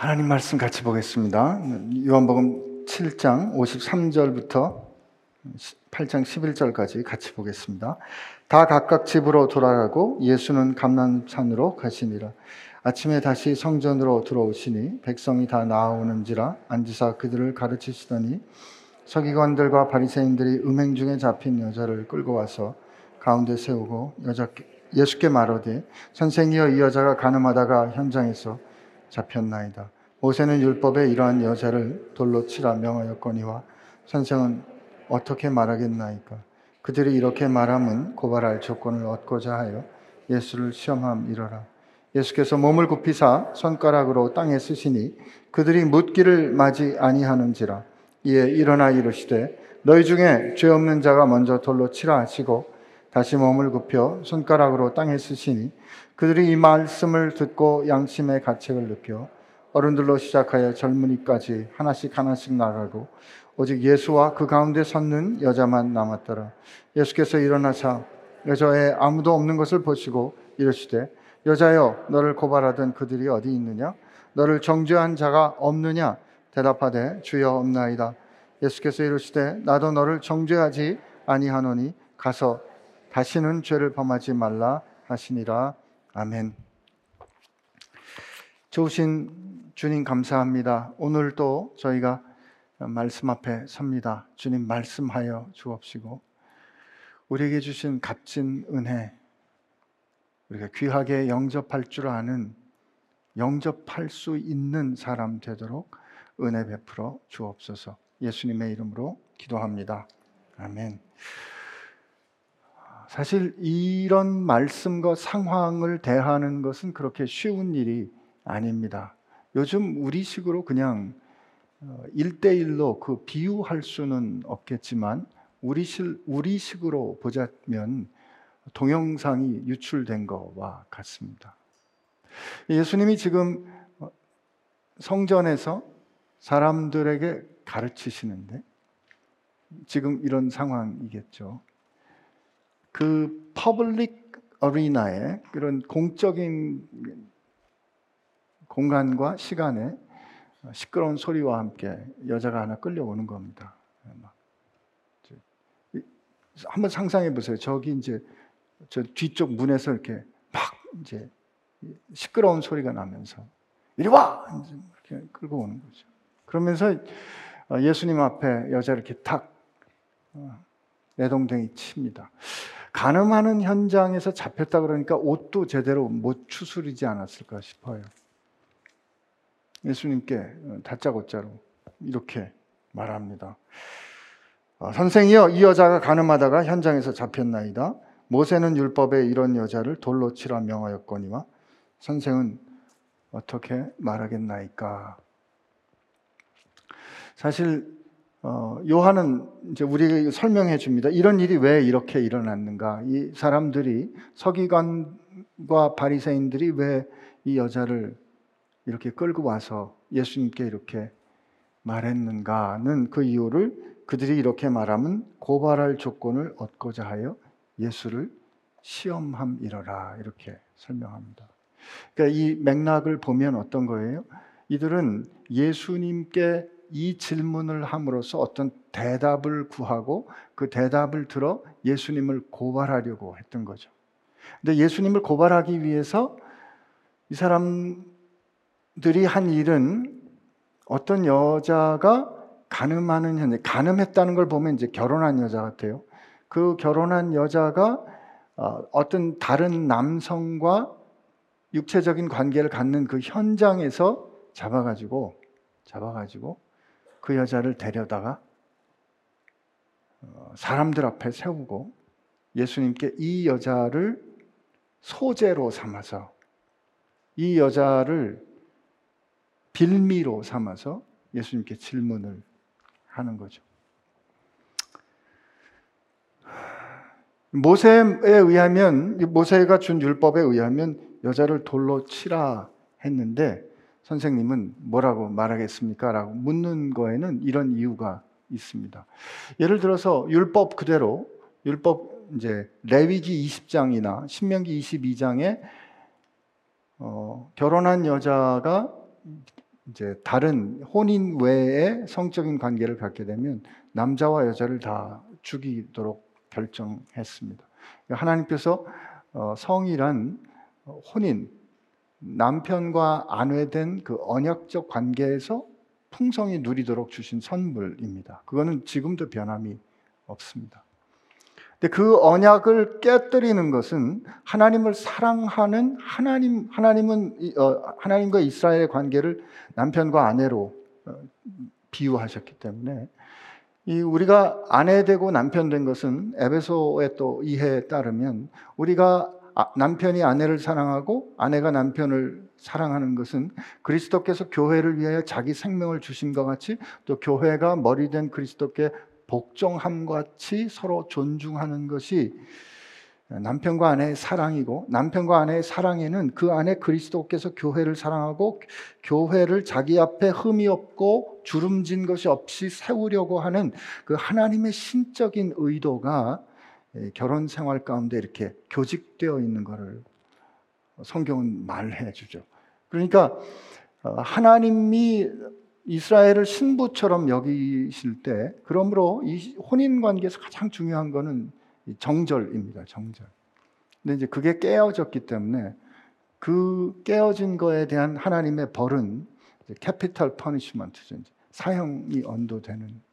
하나님 말씀 같이 보겠습니다. 요한복음 7장 53절부터 8장 11절까지 같이 보겠습니다. 다 각각 집으로 돌아가고 예수는 감난산으로 가시니라. 아침에 다시 성전으로 들어오시니 백성이 다 나아오는지라 앉으사 그들을 가르치시더니 서기관들과 바리새인들이 음행 중에 잡힌 여자를 끌고 와서 가운데 세우고 여자 예수께 말하되 선생이여 이 여자가 가늠하다가 현장에서 잡혔나이다. 모세는 율법에 이러한 여자를 돌로 치라 명하였거니와 선생은 어떻게 말하겠나이까? 그들이 이렇게 말함은 고발할 조건을 얻고자 하여 예수를 시험함이러라. 예수께서 몸을 굽히사 손가락으로 땅에 쓰시니 그들이 묻기를 맞이 아니하는지라. 이에 일어나 이르시되 너희 중에 죄 없는 자가 먼저 돌로 치라 하시고 다시 몸을 굽혀 손가락으로 땅에 쓰시니 그들이 이 말씀을 듣고 양심의 가책을 느껴 어른들로 시작하여 젊은이까지 하나씩 하나씩 나가고 오직 예수와 그 가운데 섰는 여자만 남았더라. 예수께서 일어나사 여자에 아무도 없는 것을 보시고 이르시되 여자여 너를 고발하던 그들이 어디 있느냐 너를 정죄한 자가 없느냐 대답하되 주여 없나이다. 예수께서 이르시되 나도 너를 정죄하지 아니하노니 가서 다시는 죄를 범하지 말라 하시니라. 아멘. 좋으신 주님 감사합니다. 오늘도 저희가 말씀 앞에 섭니다. 주님 말씀하여 주옵시고 우리에게 주신 값진 은혜 우리가 귀하게 영접할 줄 아는 영접할 수 있는 사람 되도록 은혜 베풀어 주옵소서. 예수님의 이름으로 기도합니다. 아멘. 사실 이런 말씀과 상황을 대하는 것은 그렇게 쉬운 일이 아닙니다. 요즘 우리식으로 그냥 1대1로 어, 그 비유할 수는 없겠지만 우리식, 우리식으로 보자면 동영상이 유출된 것과 같습니다. 예수님이 지금 어, 성전에서 사람들에게 가르치시는데 지금 이런 상황이겠죠. 그 public arena에 그런 공적인 공간과 시간에 시끄러운 소리와 함께 여자가 하나 끌려오는 겁니다. 한번 상상해 보세요. 저기 이제 저 뒤쪽 문에서 이렇게 막 이제 시끄러운 소리가 나면서 이리 와 이렇게 끌고 오는 거죠. 그러면서 어, 예수님 앞에 여자 이렇게 탁 어, 내동댕이 칩니다. 가늠하는 현장에서 잡혔다 그러니까 옷도 제대로 못 추스리지 않았을까 싶어요. 예수님께 어, 다짜고짜로 이렇게 말합니다. 선생이여 이 여자가 가늠하다가 현장에서 잡혔나이다. 모세는 율법에 이런 여자를 돌로 치라 명하였거니와 선생은 어떻게 말하겠나이까? 사실 어, 요한은 이제 우리에게 설명해 줍니다. 이런 일이 왜 이렇게 일어났는가? 이 사람들이 서기관과 바리새인들이 왜 이 여자를 이렇게 끌고 와서 예수님께 이렇게 말했는가는 그 이유를 그들이 이렇게 말하면 고발할 조건을 얻고자 하여 예수를 시험함이러라 이렇게 설명합니다. 그러니까 이 맥락을 보면 어떤 거예요? 이들은 예수님께 이 질문을 함으로써 어떤 대답을 구하고 그 대답을 들어 예수님을 고발하려고 했던 거죠. 근데 예수님을 고발하기 위해서 이 사람들이 한 일은 어떤 여자가 가늠하는 현재, 가늠했다는 걸 보면 이제 결혼한 여자 같아요. 그 결혼한 여자가 어, 어떤 다른 남성과 육체적인 관계를 갖는 그 현장에서 잡아가지고 잡아가지고 그 여자를 데려다가 어, 사람들 앞에 세우고 예수님께 이 여자를 소재로 삼아서 이 여자를 빌미로 삼아서 예수님께 질문을 하는 거죠. 모세에 의하면 모세가 준 율법에 의하면 여자를 돌로 치라 했는데 선생님은 뭐라고 말하겠습니까? 라고 묻는 거에는 이런 이유가 있습니다. 예를 들어서 율법 그대로 율법 이제 레위기 20장이나 신명기 22장에 어, 결혼한 여자가 이제 다른 혼인 외에 성적인 관계를 갖게 되면 남자와 여자를 다 죽이도록 결정했습니다. 하나님께서 어, 성이란 혼인, 남편과 아내된 그 언약적 관계에서 풍성히 누리도록 주신 선물입니다. 그거는 지금도 변함이 없습니다. 근데 그 언약을 깨뜨리는 것은 하나님을 사랑하는 하나님 하나님은 어, 하나님과 이스라엘의 관계를 남편과 아내로 어, 비유하셨기 때문에 이 우리가 아내 되고 남편 된 것은 에베소의 또 이해에 따르면 우리가 아, 남편이 아내를 사랑하고 아내가 남편을 사랑하는 것은 그리스도께서 교회를 위하여 자기 생명을 것 같이 또 교회가 머리된 그리스도께 복종함 같이 서로 존중하는 것이 남편과 아내의 사랑이고 남편과 아내의 사랑에는 그 안에 그리스도께서 교회를 사랑하고 교회를 자기 앞에 흠이 없고 주름진 것이 없이 세우려고 하는 그 하나님의 신적인 의도가 결혼 생활 가운데 이렇게 교직되어 있는 것을 성경은 말해 주죠. 그러니까 어, 하나님이 이스라엘을 신부처럼 여기실 때 그러므로 이 혼인 관계에서 가장 중요한 거는 정절입니다. 정절. 근데 이제 그게 깨어졌기 때문에 그 깨어진 거에 대한 하나님의 벌은 capital punishment죠. 사형이 언도되는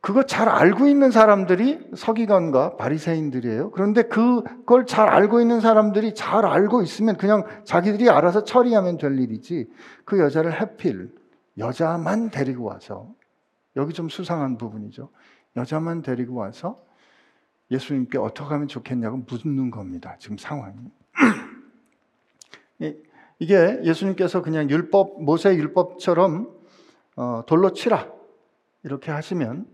그거 잘 알고 있는 사람들이 서기관과 바리새인들이에요. 그런데 그걸 잘 알고 있는 사람들이 잘 알고 있으면 그냥 자기들이 알아서 처리하면 될 일이지. 그 여자를 해필 여자만 데리고 와서 여기 좀 수상한 부분이죠. 여자만 데리고 와서 예수님께 어떻게 하면 좋겠냐고 묻는 겁니다. 지금 상황이. 이게 예수님께서 그냥 율법 모세 율법처럼 어, 돌로 치라 이렇게 하시면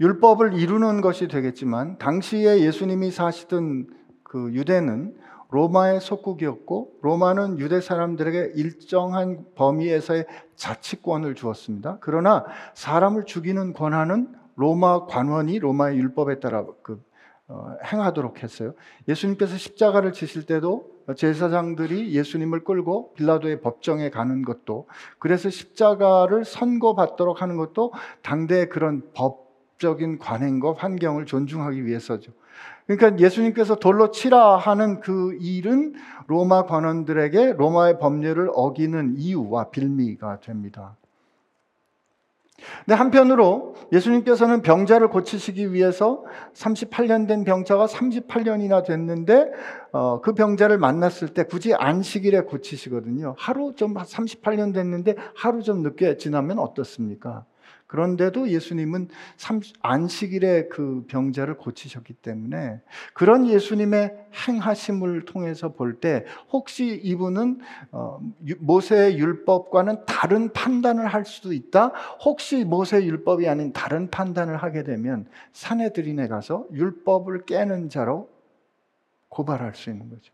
율법을 이루는 것이 되겠지만 당시에 예수님이 사시던 그 유대는 로마의 속국이었고 로마는 유대 사람들에게 일정한 범위에서의 자치권을 주었습니다. 그러나 사람을 죽이는 권한은 로마 관원이 로마의 율법에 따라 그 어, 행하도록 했어요. 예수님께서 십자가를 지실 때도 제사장들이 예수님을 끌고 빌라도의 법정에 가는 것도 그래서 십자가를 선고받도록 하는 것도 당대의 그런 법 적인 관행과 환경을 존중하기 위해서죠. 그러니까 예수님께서 돌로 치라 하는 그 일은 로마 관원들에게 로마의 법률을 어기는 이유와 빌미가 됩니다. 근데 한편으로 예수님께서는 병자를 고치시기 위해서 38년 된 병자가 38년이나 됐는데 어, 그 병자를 만났을 때 굳이 안식일에 고치시거든요. 하루 좀 38년 됐는데 하루 좀 늦게 지나면 어떻습니까? 그런데도 예수님은 안식일에 그 병자를 고치셨기 때문에 그런 예수님의 행하심을 통해서 볼 때 혹시 이분은 어, 모세의 율법과는 다른 판단을 할 수도 있다. 혹시 모세의 율법이 아닌 다른 판단을 하게 되면 사내들인에 가서 율법을 깨는 자로 고발할 수 있는 거죠.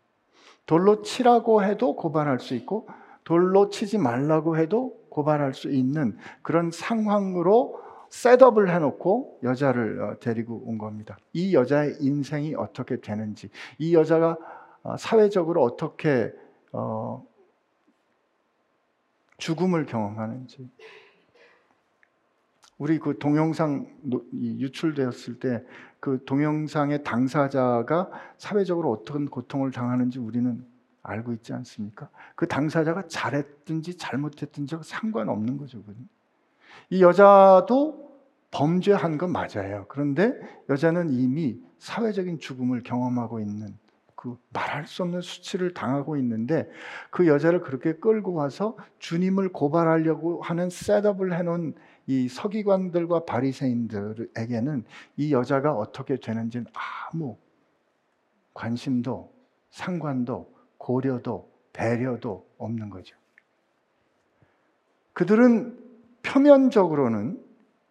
돌로 치라고 해도 고발할 수 있고 돌로 치지 말라고 해도 고발할 수 있는 그런 상황으로 셋업을 해놓고 여자를 어, 데리고 온 겁니다. 이 여자의 인생이 어떻게 되는지, 이 여자가 어, 사회적으로 어떻게 어, 죽음을 경험하는지. 우리 그 동영상 유출되었을 때 그 동영상의 당사자가 사회적으로 어떤 고통을 당하는지 우리는 알고 있지 않습니까? 그 당사자가 잘했든지 잘못했든지 상관없는 거죠. 이 여자도 범죄한 건 맞아요. 그런데 여자는 이미 사회적인 죽음을 경험하고 있는 그 말할 수 없는 수치를 당하고 있는데 그 여자를 그렇게 끌고 와서 주님을 고발하려고 하는 셋업을 해놓은 이 서기관들과 바리새인들에게는 이 여자가 어떻게 되는지는 아무 관심도 상관도 고려도 배려도 없는 거죠. 그들은 표면적으로는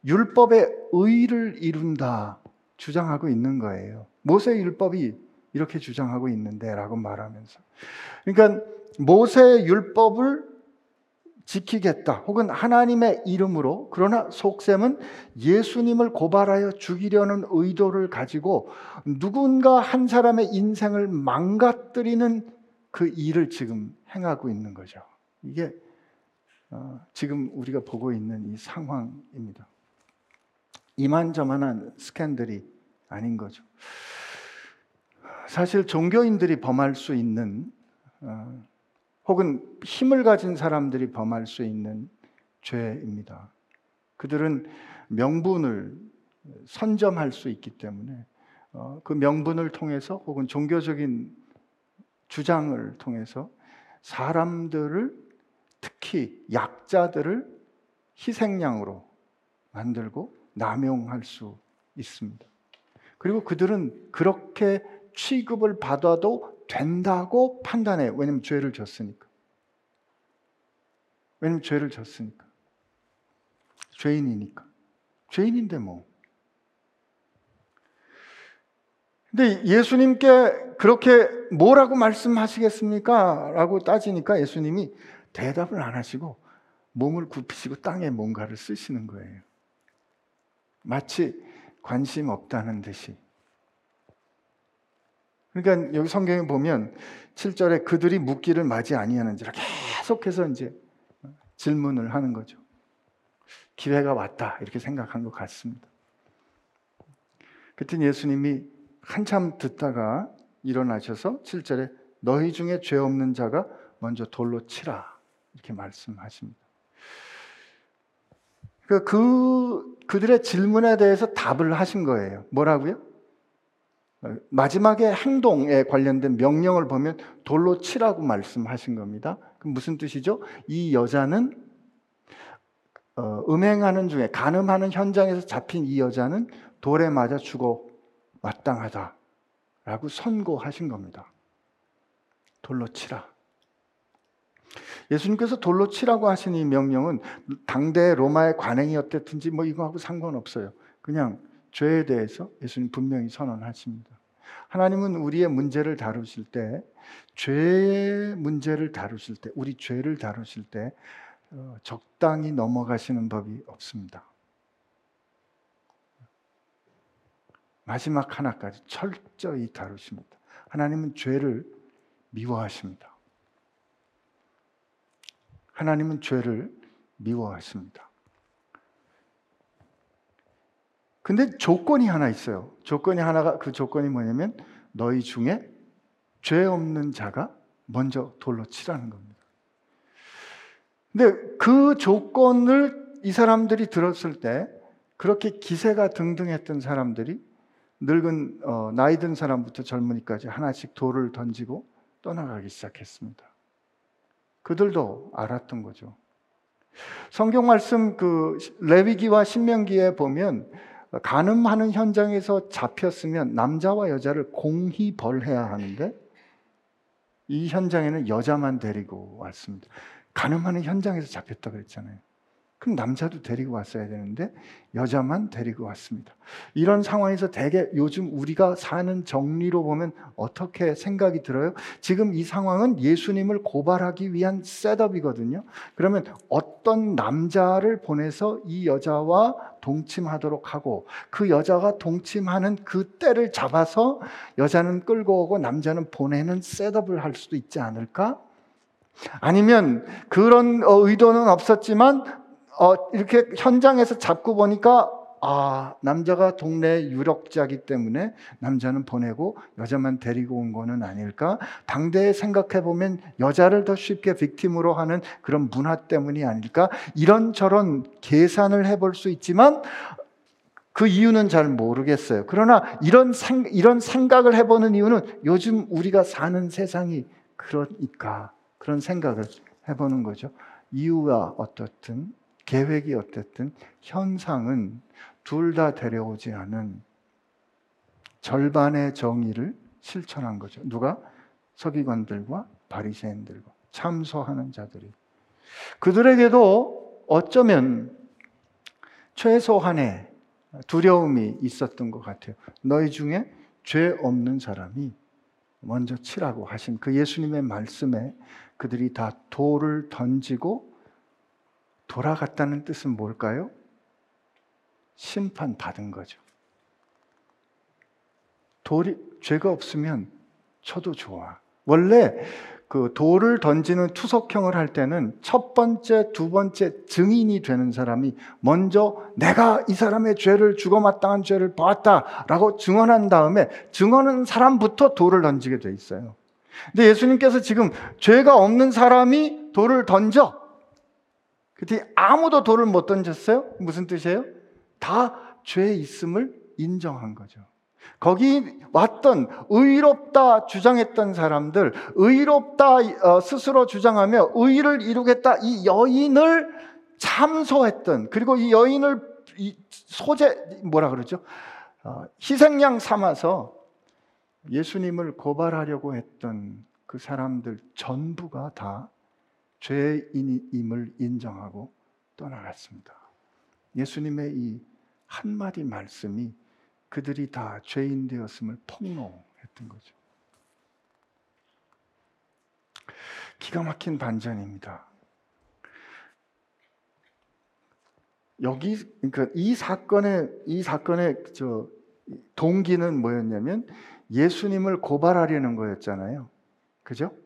율법의 의를 이룬다 주장하고 있는 거예요. 모세 율법이 이렇게 주장하고 있는데라고 말하면서. 그러니까 모세의 율법을 지키겠다. 혹은 하나님의 이름으로 그러나 속셈은 예수님을 고발하여 죽이려는 의도를 가지고 누군가 한 사람의 인생을 망가뜨리는 그 일을 지금 행하고 있는 거죠. 이게 어, 지금 우리가 보고 있는 이 상황입니다. 이만저만한 스캔들이 아닌 거죠. 사실 종교인들이 범할 수 있는 어, 혹은 힘을 가진 사람들이 범할 수 있는 죄입니다. 그들은 명분을 선점할 수 있기 때문에 어, 그 명분을 통해서 혹은 종교적인 주장을 통해서 사람들을 특히 약자들을 희생양으로 만들고 남용할 수 있습니다. 그리고 그들은 그렇게 취급을 받아도 된다고 판단해요. 왜냐면 죄를 졌으니까. 왜냐면 죄를 졌으니까. 죄인이니까. 죄인인데 뭐. 근데 예수님께 그렇게 뭐라고 말씀하시겠습니까? 라고 따지니까 예수님이 대답을 안 하시고 몸을 굽히시고 땅에 뭔가를 쓰시는 거예요. 마치 관심 없다는 듯이. 그러니까 여기 성경에 보면 7절에 그들이 묻기를 맞이 아니하는지라 계속해서 이제 질문을 하는 거죠. 기회가 왔다 이렇게 생각한 것 같습니다. 그때 예수님이 한참 듣다가 일어나셔서 7절에 너희 중에 죄 없는 자가 먼저 돌로 치라 이렇게 말씀하십니다. 그, 그 그들의 질문에 대해서 답을 하신 거예요. 뭐라고요? 마지막에 행동에 관련된 명령을 보면 돌로 치라고 말씀하신 겁니다. 그럼 무슨 뜻이죠? 이 여자는 어, 음행하는 중에 간음하는 현장에서 잡힌 이 여자는 돌에 맞아 죽어 마땅하다라고 선고하신 겁니다. 돌로 치라. 예수님께서 돌로 치라고 하신 이 명령은 당대 로마의 관행이 어땠든지 뭐 이거하고 상관없어요. 그냥 죄에 대해서 예수님 분명히 선언하십니다. 하나님은 우리의 문제를 다루실 때, 죄의 문제를 다루실 때, 우리 죄를 다루실 때 어, 적당히 넘어가시는 법이 없습니다. 마지막 하나까지 철저히 다루십니다. 하나님은 죄를 미워하십니다. 하나님은 죄를 미워하십니다. 근데 조건이 하나 있어요. 조건이 하나가 그 조건이 뭐냐면 너희 중에 죄 없는 자가 먼저 돌로 치라는 겁니다. 근데 그 조건을 이 사람들이 들었을 때 그렇게 기세가 등등했던 사람들이 늙은 어, 나이 든 사람부터 젊은이까지 하나씩 돌을 던지고 떠나가기 시작했습니다. 그들도 알았던 거죠. 성경 말씀 그 레위기와 신명기에 보면 간음하는 현장에서 잡혔으면 남자와 여자를 공히 벌해야 하는데 이 현장에는 여자만 데리고 왔습니다. 간음하는 현장에서 잡혔다 그랬잖아요. 그럼 남자도 데리고 왔어야 되는데 여자만 데리고 왔습니다. 이런 상황에서 대개 요즘 우리가 사는 정리로 보면 어떻게 생각이 들어요? 지금 이 상황은 예수님을 고발하기 위한 셋업이거든요. 그러면 어떤 남자를 보내서 이 여자와 동침하도록 하고 그 여자가 동침하는 그 때를 잡아서 여자는 끌고 오고 남자는 보내는 셋업을 할 수도 있지 않을까? 아니면 그런 어, 의도는 없었지만 어, 이렇게 현장에서 잡고 보니까 아, 남자가 동네 유력자기 때문에 남자는 보내고 여자만 데리고 온 거는 아닐까? 당대에 생각해 보면 여자를 더 쉽게 빅팀으로 하는 그런 문화 때문이 아닐까? 이런저런 계산을 해볼 수 있지만 그 이유는 잘 모르겠어요. 그러나 이런 생, 이런 생각을 해보는 이유는 요즘 우리가 사는 세상이 그러니까 그런 생각을 해보는 거죠. 이유가 어떻든 계획이 어쨌든 현상은 둘 다 데려오지 않은 절반의 정의를 실천한 거죠. 누가? 서기관들과 바리새인들과 참소하는 자들이. 그들에게도 어쩌면 최소한의 두려움이 있었던 것 같아요. 너희 중에 죄 없는 사람이 먼저 치라고 하신 그 예수님의 말씀에 그들이 다 돌을 던지고 돌아갔다는 뜻은 뭘까요? 심판받은 거죠. 돌이, 죄가 없으면 쳐도 좋아. 원래 그 돌을 던지는 투석형을 할 때는 첫 번째, 두 번째 증인이 되는 사람이 먼저 내가 이 사람의 죄를 죽어 마땅한 죄를 보았다라고 증언한 다음에 증언한 사람부터 돌을 던지게 돼 있어요. 근데 예수님께서 지금 죄가 없는 사람이 돌을 던져. 그때 아무도 돌을 못 던졌어요? 무슨 뜻이에요? 다 죄 있음을 인정한 거죠. 거기 왔던 의롭다 주장했던 사람들, 의롭다 어, 스스로 주장하며 의를 이루겠다 이 여인을 참소했던 그리고 이 여인을 소재 뭐라 그러죠? 어, 희생양 삼아서 예수님을 고발하려고 했던 그 사람들 전부가 다 죄인임을 인정하고 떠나갔습니다. 예수님의 이 한마디 말씀이 그들이 다 죄인 되었음을 폭로했던 거죠. 기가 막힌 반전입니다. 여기 그러니까 이 사건의 이 사건의 저 동기는 뭐였냐면 예수님을 고발하려는 거였잖아요. 그죠?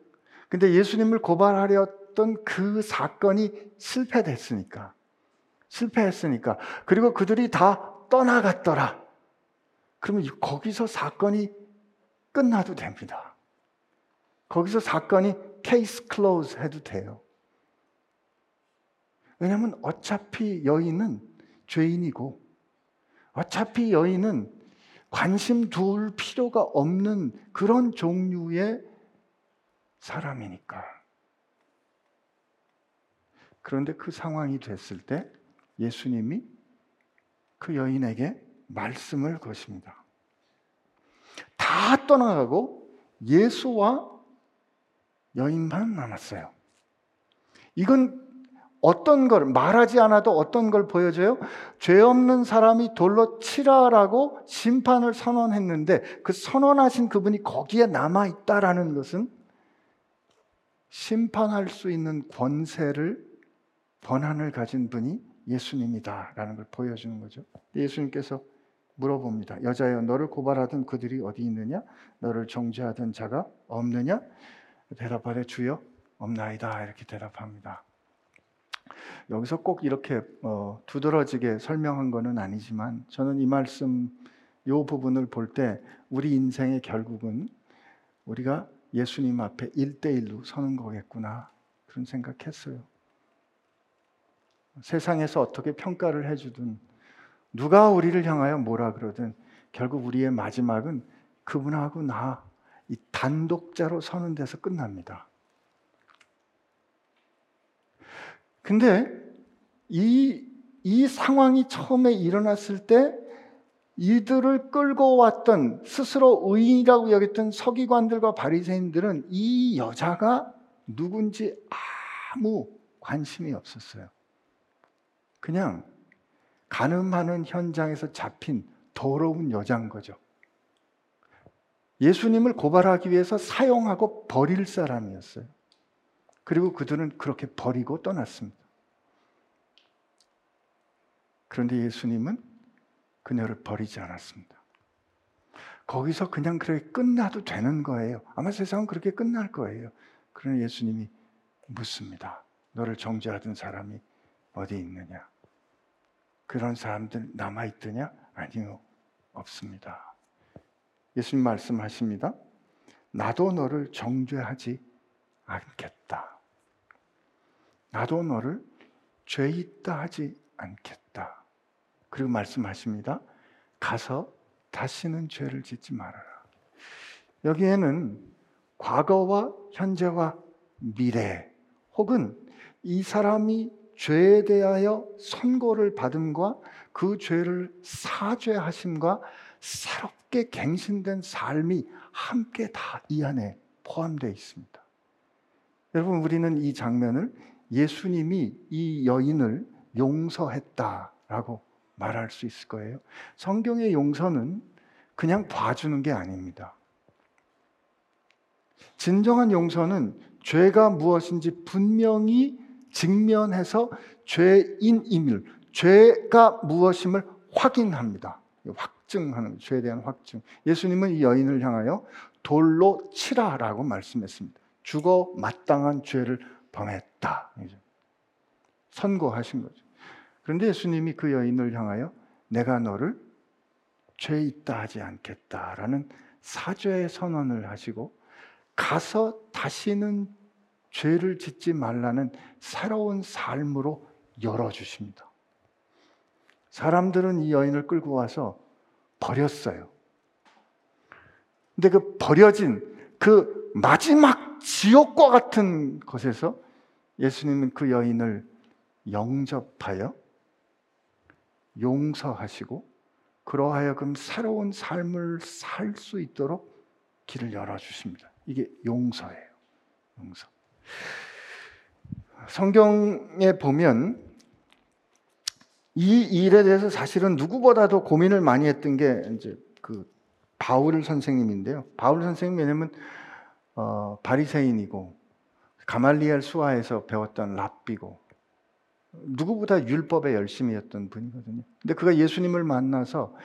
근데 예수님을 고발하려 던 그 사건이 실패됐으니까. 실패했으니까. 그리고 그들이 다 떠나갔더라. 그러면 거기서 사건이 끝나도 됩니다. 거기서 사건이 case close 해도 돼요. 왜냐하면 어차피 여인은 죄인이고 어차피 여인은 관심 둘 필요가 없는 그런 종류의 사람이니까. 그런데 그 상황이 됐을 때 예수님이 그 여인에게 말씀을 것입니다. 다 떠나가고 예수와 여인만 남았어요. 이건 어떤 걸 말하지 않아도 어떤 걸 보여줘요? 죄 없는 사람이 돌로 치라라고 심판을 선언했는데 그 선언하신 그분이 거기에 남아 있다라는 것은 심판할 수 있는 권세를 권한을 가진 분이 예수님이다라는 걸 보여주는 거죠. 예수님께서 물어봅니다. 여자여 너를 고발하던 그들이 어디 있느냐? 너를 정죄하던 자가 없느냐? 대답하되 주여 없나이다 이렇게 대답합니다. 여기서 꼭 이렇게 어, 두드러지게 설명한 것은 아니지만 저는 이 말씀 이 부분을 볼 때 우리 인생의 결국은 우리가 예수님 앞에 일대일로 서는 거겠구나 그런 생각했어요. 세상에서 어떻게 평가를 해주든 누가 우리를 향하여 뭐라 그러든 결국 우리의 마지막은 그분하고 나, 이 단독자로 서는 데서 끝납니다. 근데 이, 이 상황이 처음에 일어났을 때 이들을 끌고 왔던 스스로 의인이라고 여겼던 서기관들과 바리새인들은 이 여자가 누군지 아무 관심이 없었어요. 그냥 가늠하는 현장에서 잡힌 더러운 여자인 거죠. 예수님을 고발하기 위해서 사용하고 버릴 사람이었어요. 그리고 그들은 그렇게 버리고 떠났습니다. 그런데 예수님은 그녀를 버리지 않았습니다. 거기서 그냥 그렇게 끝나도 되는 거예요. 아마 세상은 그렇게 끝날 거예요. 그러나 예수님이 묻습니다. 너를 정죄하던 사람이 어디 있느냐? 그런 사람들 남아있더냐? 아니요. 없습니다. 예수님 말씀하십니다. 나도 너를 정죄하지 않겠다. 나도 너를 죄 있다 하지 않겠다. 그리고 말씀하십니다. 가서 다시는 죄를 짓지 말아라. 여기에는 과거와 현재와 미래 혹은 이 사람이 죄에 대하여 선고를 받음과 그 죄를 사죄하심과 새롭게 갱신된 삶이 함께 다 이 안에 포함되어 있습니다. 여러분, 우리는 이 장면을 예수님이 이 여인을 용서했다라고 말할 수 있을 거예요. 성경의 용서는 그냥 봐주는 게 아닙니다. 진정한 용서는 죄가 무엇인지 분명히 직면해서 죄인임을, 죄가 무엇임을 확인합니다. 확증하는 죄에 대한 확증. 예수님은 이 여인을 향하여 돌로 치라라고 말씀했습니다. 죽어 마땅한 죄를 범했다. 선고하신 거죠. 그런데 예수님이 그 여인을 향하여 내가 너를 죄 있다 하지 않겠다라는 사죄의 선언을 하시고 가서 다시는 죄를 짓지 말라는 새로운 삶으로 열어주십니다. 사람들은 이 여인을 끌고 와서 버렸어요. 근데 그 버려진 그 마지막 지옥과 같은 것에서 예수님은 그 여인을 영접하여 용서하시고 그러하여금 새로운 삶을 살 수 있도록 길을 열어주십니다. 이게 용서예요. 용서. 성경에 보면 이 일에 대해서 사실은 누구보다도 고민을 많이 했던 게 이제 그 바울 선생님인데요. 바울 선생님 왜냐면 어, 바리새인이고 가말리엘 수하에서 배웠던 랍비고 누구보다 율법에 열심히 했던 분이거든요. 근데 그가 예수님을 만나서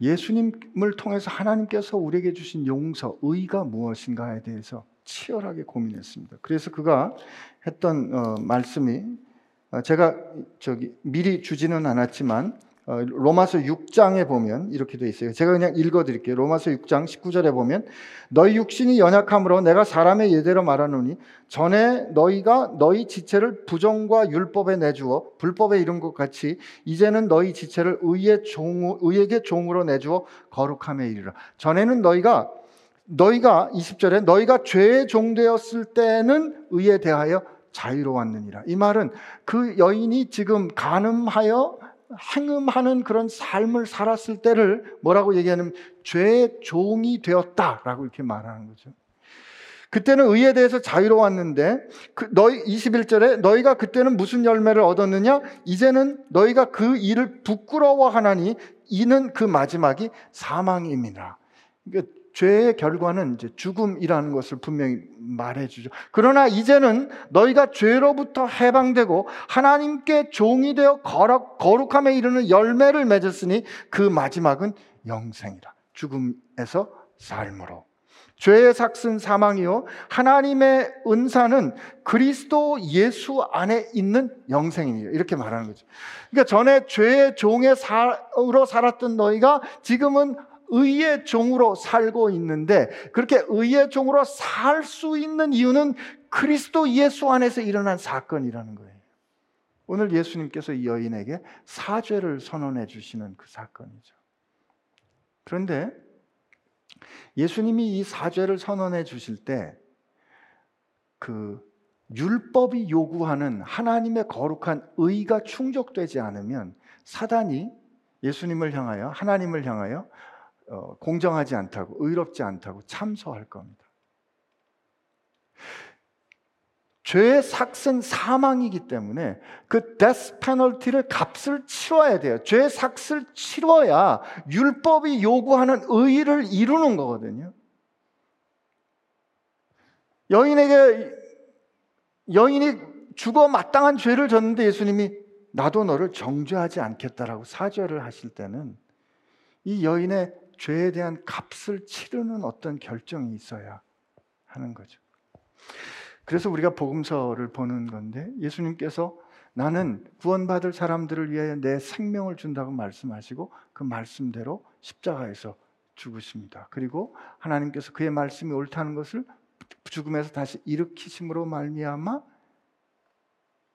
예수님을 통해서 하나님께서 우리에게 주신 용서, 의가 무엇인가에 대해서 치열하게 고민했습니다. 그래서 그가 했던 어, 말씀이 어, 제가 저기 미리 주지는 않았지만 어, 로마서 6장에 보면 이렇게 돼 있어요. 제가 그냥 읽어 드릴게요. 로마서 6장 19절에 보면 너희 육신이 연약함으로 내가 사람의 예대로 말하노니 전에 너희가 너희 지체를 부정과 율법에 내주어 불법에 이른 것 같이 이제는 너희 지체를 의의 종 의에게 종으로 내주어 거룩함에 이르라. 전에는 너희가 너희가 20절에 너희가 죄의 종 되었을 때는 의에 대하여 자유로웠느니라. 이 말은 그 여인이 지금 가늠하여 행음하는 그런 삶을 살았을 때를 뭐라고 얘기하냐면 죄의 종이 되었다라고 이렇게 말하는 거죠. 그때는 의에 대해서 자유로웠는데 그 너희 21절에 너희가 그때는 무슨 열매를 얻었느냐? 이제는 너희가 그 일을 부끄러워하나니 이는 그 마지막이 사망임이라. 그러니까 죄의 결과는 이제 죽음이라는 것을 분명히 말해주죠. 그러나 이제는 너희가 죄로부터 해방되고 하나님께 종이 되어 거룩, 거룩 함에 이르는 열매를 맺었으니 그 마지막은 영생이라. 죽음에서 삶으로. 죄의 삭슨 사망이요. 하나님의 은사는 그리스도 예수 안에 있는 영생이에요. 이렇게 말하는 거죠. 그러니까 전에 죄의 종의 사로 살았던 너희가 지금은 의의 종으로 살고 있는데 그렇게 의의 종으로 살 수 있는 이유는 그리스도 예수 안에서 일어난 사건이라는 거예요. 오늘 예수님께서 이 여인에게 사죄를 선언해 주시는 그 사건이죠. 그런데 예수님이 이 사죄를 선언해 주실 때 그 율법이 요구하는 하나님의 거룩한 의가 충족되지 않으면 사단이 예수님을 향하여 하나님을 향하여 어, 공정하지 않다고 의롭지 않다고 참소할 겁니다. 죄의 삭은 사망이기 때문에 그 데스 페널티를 값을 치러야 돼요. 죄의 삭을 치러야 율법이 요구하는 의를 이루는 거거든요. 여인에게 여인이 죽어 마땅한 죄를 졌는데 예수님이 나도 너를 정죄하지 않겠다라고 사죄를 하실 때는 이 여인의 죄에 대한 값을 치르는 어떤 결정이 있어야 하는 거죠. 그래서 우리가 복음서를 보는 건데 예수님께서 나는 구원받을 사람들을 위하여 내 생명을 준다고 말씀하시고 그 말씀대로 십자가에서 죽으십니다. 그리고 하나님께서 그의 말씀이 옳다는 것을 죽음에서 다시 일으키심으로 말미암아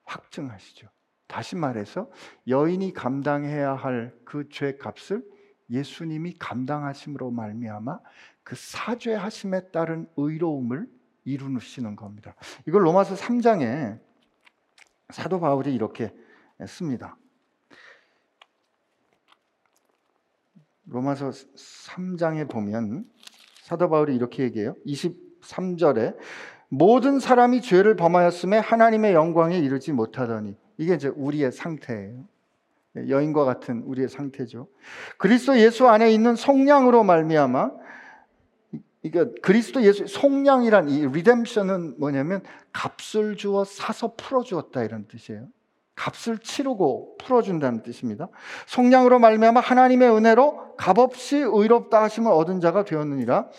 확증하시죠. 다시 말해서 여인이 감당해야 할 그 죄 값을 예수님이 감당하심으로 말미암아 그 사죄하심에 따른 의로움을 이루시는 겁니다. 이걸 로마서 3장에 사도 바울이 이렇게 씁니다. 로마서 3장에 보면 사도 바울이 이렇게 얘기해요. 23절에 모든 사람이 죄를 범하였음에 하나님의 영광에 이르지 못하더니 이게 이제 우리의 상태예요. 여인과 같은 우리의 상태죠. 그리스도 예수 안에 있는 속량으로 말미암아 그러니까 그리스도 예수 속량이란 이 리뎀션은 뭐냐면 값을 주어 사서 풀어 주었다 이런 뜻이에요. 값을 치르고 풀어 준다는 뜻입니다. 속량으로 말미암아 하나님의 은혜로 값없이 의롭다 하심을 얻은 자가 되었느니라.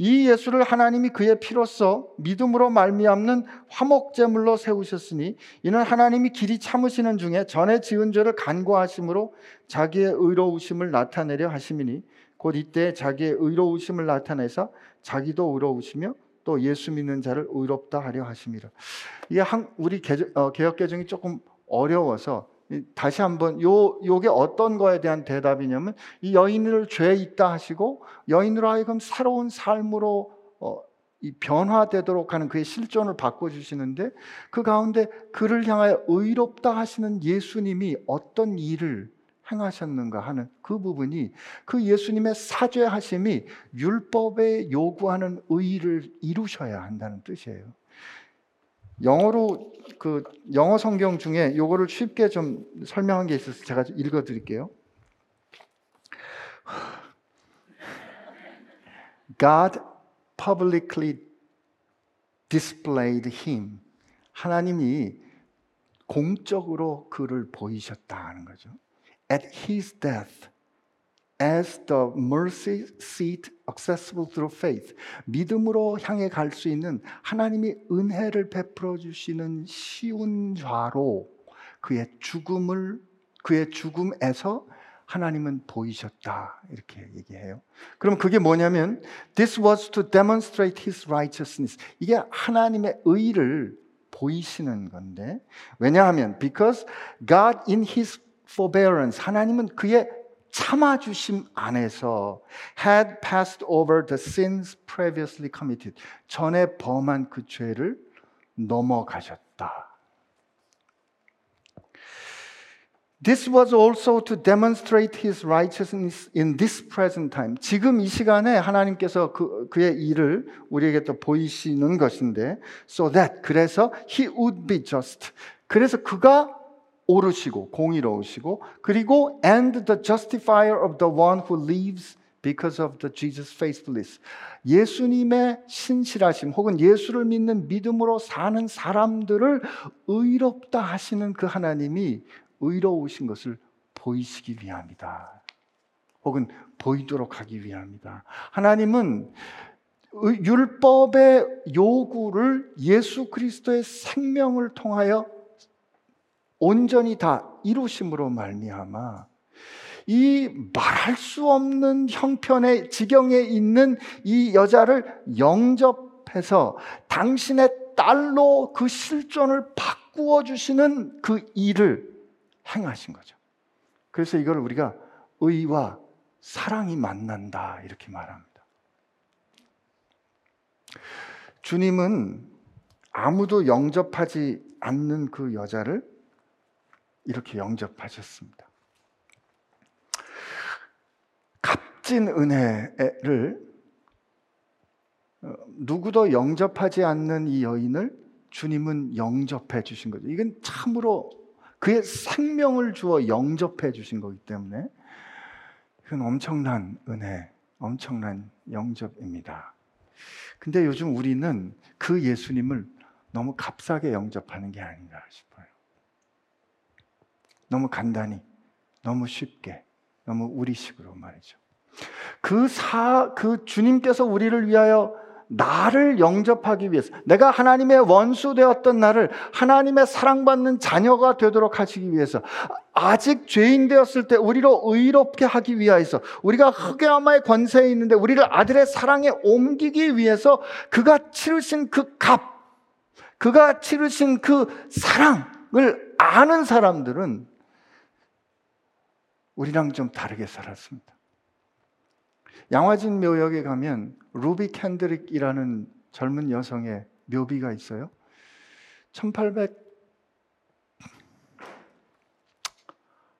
이 예수를 하나님이 그의 피로써 믿음으로 말미암는 화목제물로 세우셨으니 이는 하나님이 길이 참으시는 중에 전에 지은 죄를 간과하심으로 자기의 의로우심을 나타내려 하심이니 곧 이때 자기의 의로우심을 나타내서 자기도 의로우시며 또 예수 믿는 자를 의롭다 하려 하심이라. 이게 한, 우리 어, 개혁 개정이 조금 어려워서 다시 한번 요 요게 어떤 거에 대한 대답이냐면 이 여인을 죄 있다 하시고 여인으로 하여금 새로운 삶으로 어, 이 변화되도록 하는 그의 실존을 바꿔 주시는데 그 가운데 그를 향하여 의롭다 하시는 예수님이 어떤 일을 행하셨는가 하는 그 부분이 그 예수님의 사죄하심이 율법에 요구하는 의를 이루셔야 한다는 뜻이에요. 영어로 그 영어 성경 중에 요거를 쉽게 좀 설명한 게 있어서 제가 읽어 드릴게요. God publicly displayed him. 하나님이 공적으로 그를 보이셨다는 거죠. At his death, as the mercy seat accessible through faith. 믿음으로 향해 갈 수 있는 하나님이 은혜를 베풀어 주시는 쉬운 좌로 그의 죽음을 그의 죽음에서 하나님은 보이셨다 이렇게 얘기해요. 그럼 그게 뭐냐면 this was to demonstrate his righteousness. 이게 하나님의 의를 보이시는 건데 왜냐하면 because God in his forbearance 하나님은 그의 참아주심 안에서 had passed over the sins previously committed. 전에 범한 그 죄를 넘어가셨다. This was also to demonstrate his righteousness in this present time. 지금 이 시간에 하나님께서 그, 그의 일을 우리에게 또 보이시는 것인데, so that, 그래서 he would be just. 그래서 그가 오르시고 공의로우시고 그리고 and the justifier of the one who lives because of the Jesus faithfulness. 예수님의 신실하심 혹은 예수를 믿는 믿음으로 사는 사람들을 의롭다 하시는 그 하나님이 의로우신 것을 보이시기 위함이다. 혹은 보이도록 하기 위함이다. 하나님은 율법의 요구를 예수 그리스도의 생명을 통하여 온전히 다 이루심으로 말미암아 이 말할 수 없는 형편의 지경에 있는 이 여자를 영접해서 당신의 딸로 그 실존을 바꾸어 주시는 그 일을 행하신 거죠. 그래서 이걸 우리가 의와 사랑이 만난다 이렇게 말합니다. 주님은 아무도 영접하지 않는 그 여자를 이렇게 영접하셨습니다. 값진 은혜를 어, 누구도 영접하지 않는 이 여인을 주님은 영접해 주신 거죠. 이건 참으로 그의 생명을 주어 영접해 주신 거기 때문에 그건 엄청난 은혜, 엄청난 영접입니다. 근데 요즘 우리는 그 예수님을 너무 값싸게 영접하는 게 아닌가 싶어요. 너무 간단히, 너무 쉽게, 너무 우리식으로 말이죠. 그 사, 그 주님께서 우리를 위하여 나를 영접하기 위해서 내가 하나님의 원수 되었던 나를 하나님의 사랑받는 자녀가 되도록 하시기 위해서 아직 죄인 되었을 때 우리로 의롭게 하기 위하여서 우리가 흑야마의 권세에 있는데 우리를 아들의 사랑에 옮기기 위해서 그가 치르신 그 값, 그가 치르신 그 사랑을 아는 사람들은 우리랑 좀 다르게 살았습니다. 양화진 묘역에 가면 루비 캔드릭이라는 젊은 여성의 묘비가 있어요. 1800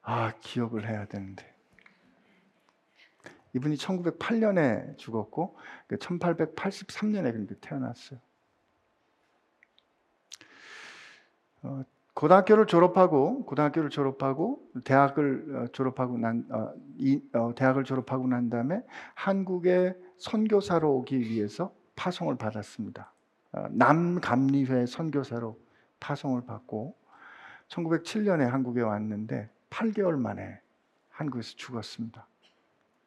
아, 기억을 해야 되는데. 이분이 1908년에 죽었고 1883년에 그러니까 태어났어요. 어, 고등학교를 졸업하고 고등학교를 졸업하고 대학을 어, 졸업하고 난 어, 이, 어, 대학을 졸업하고 난 다음에 한국에 선교사로 오기 위해서 파송을 받았습니다. 어, 남감리회 선교사로 파송을 받고 1907년에 한국에 왔는데 8개월 만에 한국에서 죽었습니다.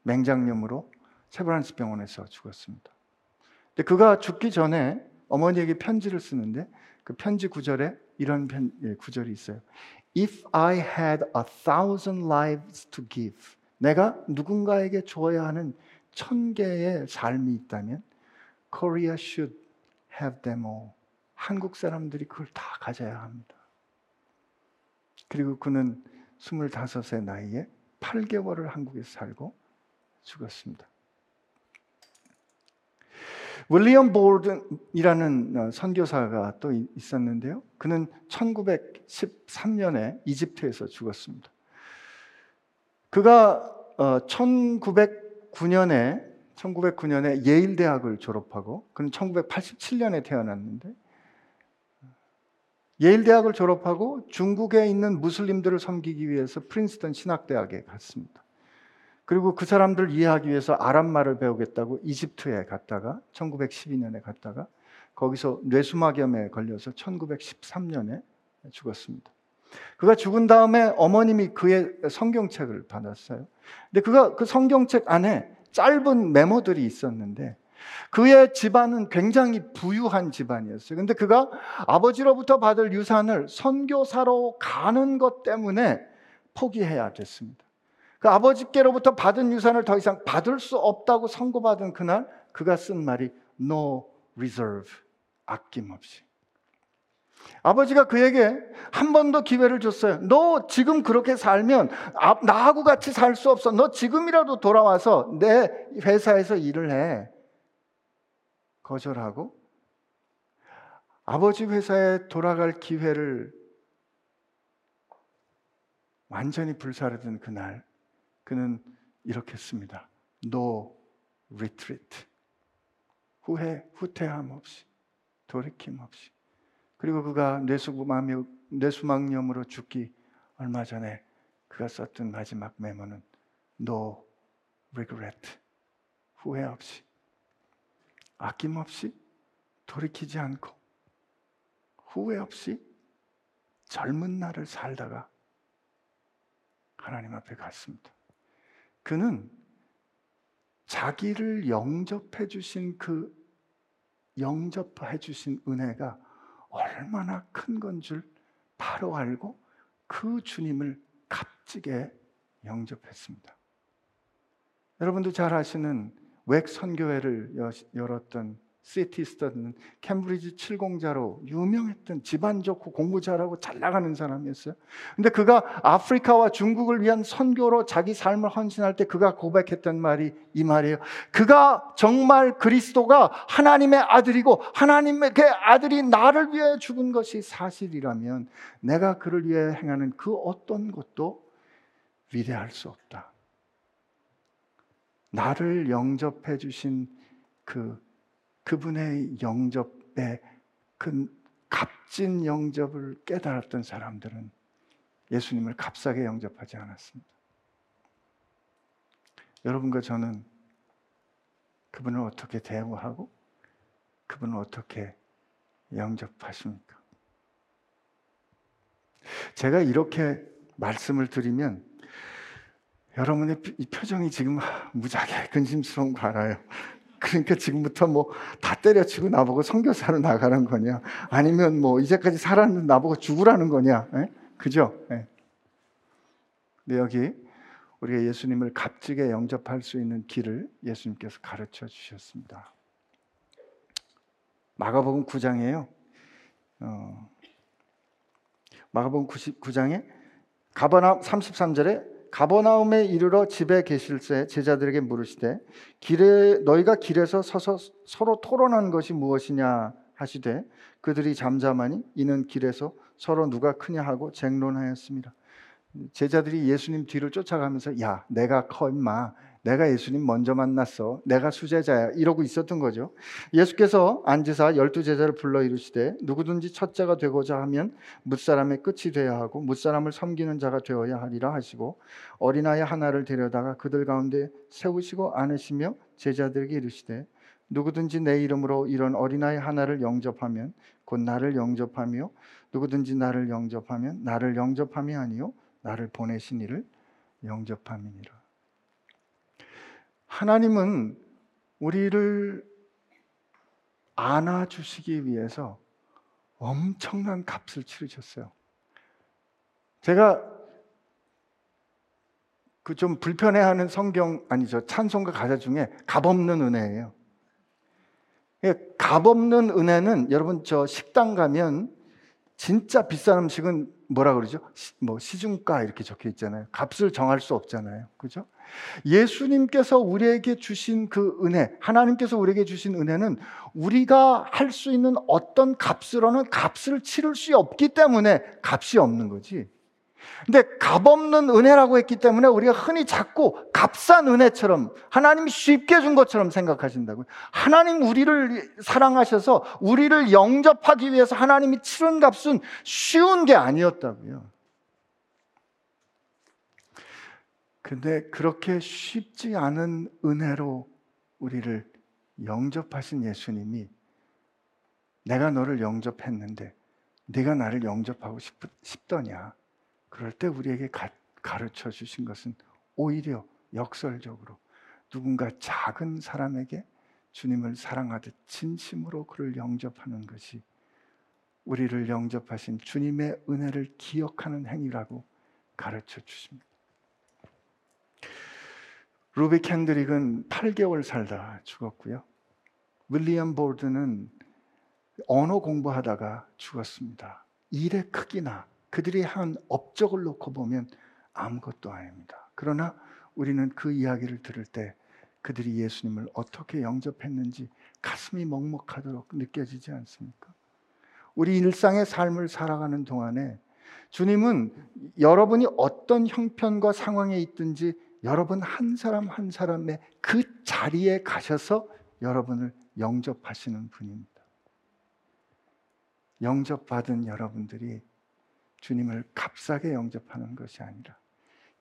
맹장염으로 세브란스 병원에서 죽었습니다. 근데 그가 죽기 전에 어머니에게 편지를 쓰는데 그 편지 구절에 이런 편, 예, 구절이 있어요. If I had a thousand lives to give, 내가 누군가에게 줘야 하는 천 개의 삶이 있다면 Korea should have them all. 한국 사람들이 그걸 다 가져야 합니다. 그리고 그는 25세 나이에 8개월을 한국에서 살고 죽었습니다. 윌리엄 볼든이라는 어, 선교사가 또 있었는데요. 그는 1913년에 이집트에서 죽었습니다. 그가 1909년에 어, 1909년에 예일 대학을 졸업하고 그는 1987년에 태어났는데 예일 대학을 졸업하고 중국에 있는 무슬림들을 섬기기 위해서 프린스턴 신학대학에 갔습니다. 그리고 그 사람들을 이해하기 위해서 아랍말을 배우겠다고 이집트에 갔다가 1912년에 갔다가 거기서 뇌수막염에 걸려서 1913년에 죽었습니다. 그가 죽은 다음에 어머님이 그의 성경책을 받았어요. 근데 그가 그 성경책 안에 짧은 메모들이 있었는데 그의 집안은 굉장히 부유한 집안이었어요. 근데 그가 아버지로부터 받을 유산을 선교사로 가는 것 때문에 포기해야 됐습니다. 그 아버지께로부터 받은 유산을 더 이상 받을 수 없다고 선고받은 그날 그가 쓴 말이 no reserve 아낌없이 아버지가 그에게 한 번 더 기회를 줬어요. 너 지금 그렇게 살면 아, 나하고 같이 살 수 없어. 너 지금이라도 돌아와서 내 회사에서 일을 해. 거절하고 아버지 회사에 돌아갈 기회를 완전히 불사르던 그날 그는 이렇게 씁니다. No retreat. 후회, 후퇴함 없이, 돌이킴 없이. 그리고 그가 뇌수막염, 뇌수막염으로 죽기 얼마 전에 그가 썼던 마지막 메모는 No regret. 후회 없이, 아낌없이, 돌이키지 않고, 후회 없이 젊은 날을 살다가 하나님 앞에 갔습니다. 그는 자기를 영접해 주신 그 영접해 주신 은혜가 얼마나 큰 건 줄 바로 알고 그 주님을 값지게 영접했습니다. 여러분도 잘 아시는 WEC 선교회를 열었던 C.T. 스터드는 캠브리지 7공자로 유명했던 집안 좋고 공부 잘하고 잘 나가는 사람이었어요. 근데 그가 아프리카와 중국을 위한 선교로 자기 삶을 헌신할 때 그가 고백했던 말이 이 말이에요. 그가 정말 그리스도가 하나님의 아들이고 하나님의 그 아들이 나를 위해 죽은 것이 사실이라면 내가 그를 위해 행하는 그 어떤 것도 위대할 수 없다. 나를 영접해 주신 그 그분의 영접에 그 값진 영접을 깨달았던 사람들은 예수님을 값싸게 영접하지 않았습니다. 여러분과 저는 그분을 어떻게 대우하고 그분을 어떻게 영접하십니까? 제가 이렇게 말씀을 드리면 여러분의 표정이 지금 무지하게 근심스러운 거 알아요. 그러니까 지금부터 뭐 다 때려치고 나보고 선교사로 나가는 거냐? 아니면 뭐 이제까지 살았는데 나보고 죽으라는 거냐? 에? 예? 그죠? 에. 근데 여기 우리가 예수님을 값지게 영접할 수 있는 길을 예수님께서 가르쳐 주셨습니다. 마가복음 9장이에요. 어, 마가복음 9장에 가버나 33절에 가버나움에 이르러 집에 계실새 제자들에게 물으시되 길에 너희가 길에서 서서 서로 토론하는 것이 무엇이냐 하시되 그들이 잠잠하니 이는 길에서 서로 누가 크냐 하고 쟁론하였습니다. 제자들이 예수님 뒤를 쫓아가면서 야 내가 커 임마 내가 예수님 먼저 만났어. 내가 수제자야. 이러고 있었던 거죠. 예수께서 앉으사 열두 제자를 불러 이르시되 누구든지 첫째가 되고자 하면 뭇사람의 끝이 되어야 하고 뭇사람을 섬기는 자가 되어야 하리라 하시고 어린아이 하나를 데려다가 그들 가운데 세우시고 안으시며 제자들에게 이르시되 누구든지 내 이름으로 이런 어린아이 하나를 영접하면 곧 나를 영접하며 누구든지 나를 영접하면 나를 영접함이 아니요 나를 보내신 이를 영접함이니라. 하나님은 우리를 안아주시기 위해서 엄청난 값을 치르셨어요. 제가 그 좀 불편해하는 성경 아니죠 찬송가 가사 중에 값 없는 은혜예요. 예, 값 없는 은혜는 여러분 저 식당 가면 진짜 비싼 음식은 뭐라 그러죠? 시, 뭐 시중가 이렇게 적혀 있잖아요. 값을 정할 수 없잖아요. 그죠? 예수님께서 우리에게 주신 그 은혜, 하나님께서 우리에게 주신 은혜는 우리가 할 수 있는 어떤 값으로는 값을 치를 수 없기 때문에 값이 없는 거지. 근데 값 없는 은혜라고 했기 때문에 우리가 흔히 자꾸 값싼 은혜처럼 하나님이 쉽게 준 것처럼 생각하신다고요. 하나님 우리를 사랑하셔서 우리를 영접하기 위해서 하나님이 치른 값은 쉬운 게 아니었다고요. 근데 그렇게 쉽지 않은 은혜로 우리를 영접하신 예수님이 내가 너를 영접했는데 네가 나를 영접하고 싶, 싶더냐? 그럴 때 우리에게 가, 가르쳐 주신 것은 오히려 역설적으로 누군가 작은 사람에게 주님을 사랑하듯 진심으로 그를 영접하는 것이 우리를 영접하신 주님의 은혜를 기억하는 행위라고 가르쳐 주십니다. 루비 캔드릭은 8개월 살다 죽었고요. 윌리엄 볼드는 언어 공부하다가 죽었습니다. 일의 크기나 그들이 한 업적을 놓고 보면 아무것도 아닙니다. 그러나 우리는 그 이야기를 들을 때 그들이 예수님을 어떻게 영접했는지 가슴이 먹먹하도록 느껴지지 않습니까? 우리 일상의 삶을 살아가는 동안에 주님은 여러분이 어떤 형편과 상황에 있든지 여러분 한 사람 한 사람의 그 자리에 가셔서 여러분을 영접하시는 분입니다. 영접받은 여러분들이 주님을 값싸게 영접하는 것이 아니라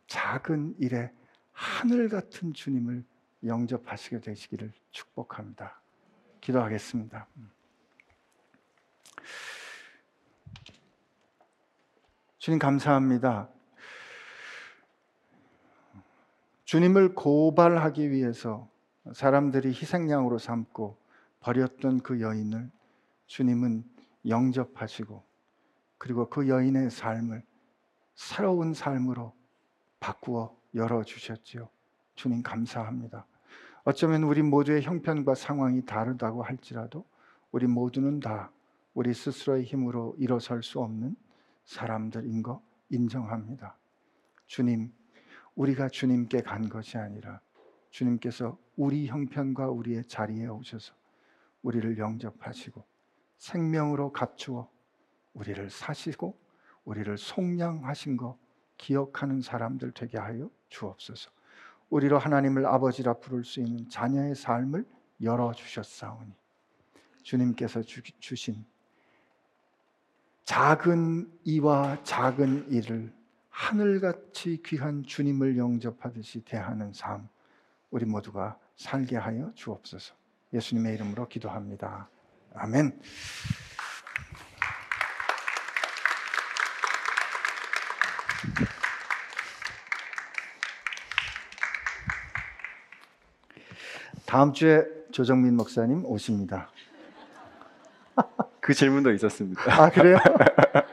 작은 일에 하늘 같은 주님을 영접하시게 되시기를 축복합니다. 기도하겠습니다. 주님 감사합니다. 주님을 고발하기 위해서 사람들이 희생양으로 삼고 버렸던 그 여인을 주님은 영접하시고 그리고 그 여인의 삶을 새로운 삶으로 바꾸어 열어 주셨지요. 주님 감사합니다. 어쩌면 우리 모두의 형편과 상황이 다르다고 할지라도 우리 모두는 다 우리 스스로의 힘으로 일어설 수 없는 사람들인 거 인정합니다. 주님, 우리가 주님께 간 것이 아니라 주님께서 우리 형편과 우리의 자리에 오셔서 우리를 영접하시고 생명으로 값주어 우리를 사시고 우리를 속량하신 거 기억하는 사람들 되게 하여 주옵소서. 우리로 하나님을 아버지라 부를 수 있는 자녀의 삶을 열어 주셨사오니 주님께서 주신 작은 이와 작은 일을 하늘같이 귀한 주님을 영접하듯이 대하는 삶 우리 모두가 살게 하여 주옵소서. 예수님의 이름으로 기도합니다. 아멘. 다음 주에 조정민 목사님 오십니다. 그 질문도 있었습니다. 아 그래요?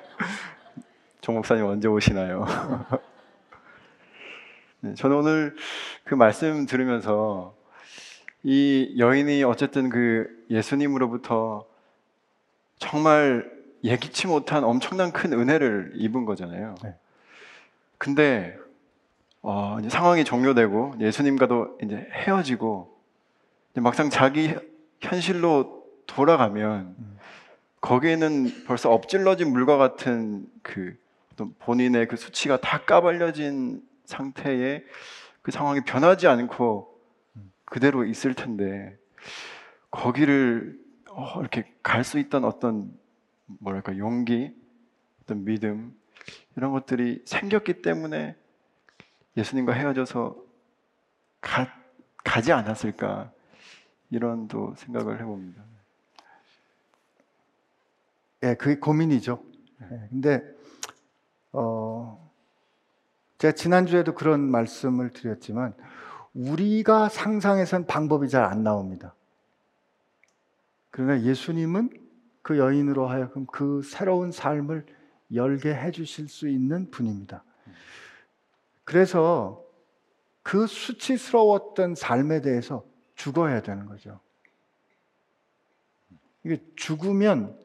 정 목사님 언제 오시나요? 네, 저는 오늘 그 말씀 들으면서 이 여인이 어쨌든 그 예수님으로부터 정말 예기치 못한 엄청난 큰 은혜를 입은 거잖아요. 네. 근데 어, 상황이 종료되고 예수님과도 이제 헤어지고 이제 막상 자기 현실로 돌아가면 음. 거기에는 벌써 엎질러진 물과 같은 그 본인의 그 수치가 다 까발려진 상태에 그 상황이 변하지 않고 음. 그대로 있을 텐데 거기를 어, 이렇게 갈 수 있던 어떤 뭐랄까 용기, 어떤 믿음 이런 것들이 생겼기 때문에 예수님과 헤어져서 가, 가지 않았을까 이런 또 생각을 해봅니다. 예, 그게 고민이죠. 예, 근데 어, 제가 지난주에도 그런 말씀을 드렸지만 우리가 상상해선 방법이 잘 안 나옵니다. 그러나 예수님은 그 여인으로 하여금 그 새로운 삶을 열게 해주실 수 있는 분입니다. 그래서 그 수치스러웠던 삶에 대해서 죽어야 되는 거죠. 이게 죽으면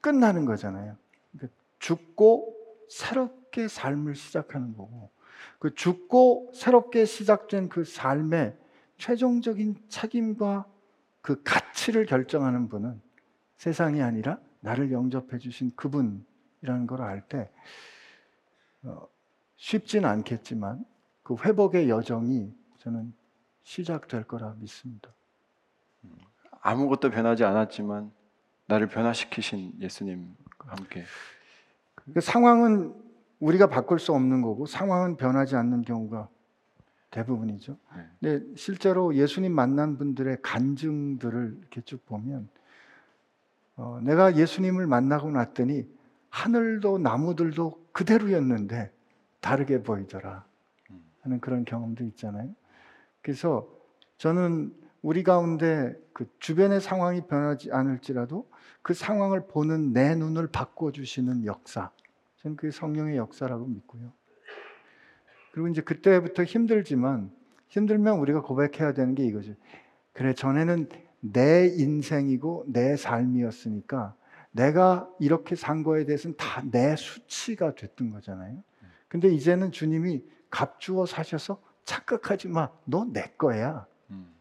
끝나는 거잖아요. 그러니까 죽고 새롭게 삶을 시작하는 거고, 그 죽고 새롭게 시작된 그 삶의 최종적인 책임과 그 가치를 결정하는 분은 세상이 아니라 나를 영접해 주신 그분이라는 걸 알 때, 어, 쉽진 않겠지만 그 회복의 여정이 저는 시작될 거라 믿습니다. 아무것도 변하지 않았지만 나를 변화시키신 예수님과 함께 그 상황은 우리가 바꿀 수 없는 거고 상황은 변하지 않는 경우가 대부분이죠. 네. 근데 실제로 예수님 만난 분들의 간증들을 이렇게 쭉 보면 어, 내가 예수님을 만나고 났더니 하늘도 나무들도 그대로였는데 다르게 보이더라 하는 그런 경험도 있잖아요. 그래서 저는 우리 가운데 그 주변의 상황이 변하지 않을지라도 그 상황을 보는 내 눈을 바꿔주시는 역사. 저는 그게 성령의 역사라고 믿고요. 그리고 이제 그때부터 힘들지만 힘들면 우리가 고백해야 되는 게 이거죠. 그래, 전에는 내 인생이고 내 삶이었으니까 내가 이렇게 산 거에 대해서는 다 내 수치가 됐던 거잖아요. 근데 이제는 주님이 값주어 사셔서 착각하지 마. 너 내 거야. 음.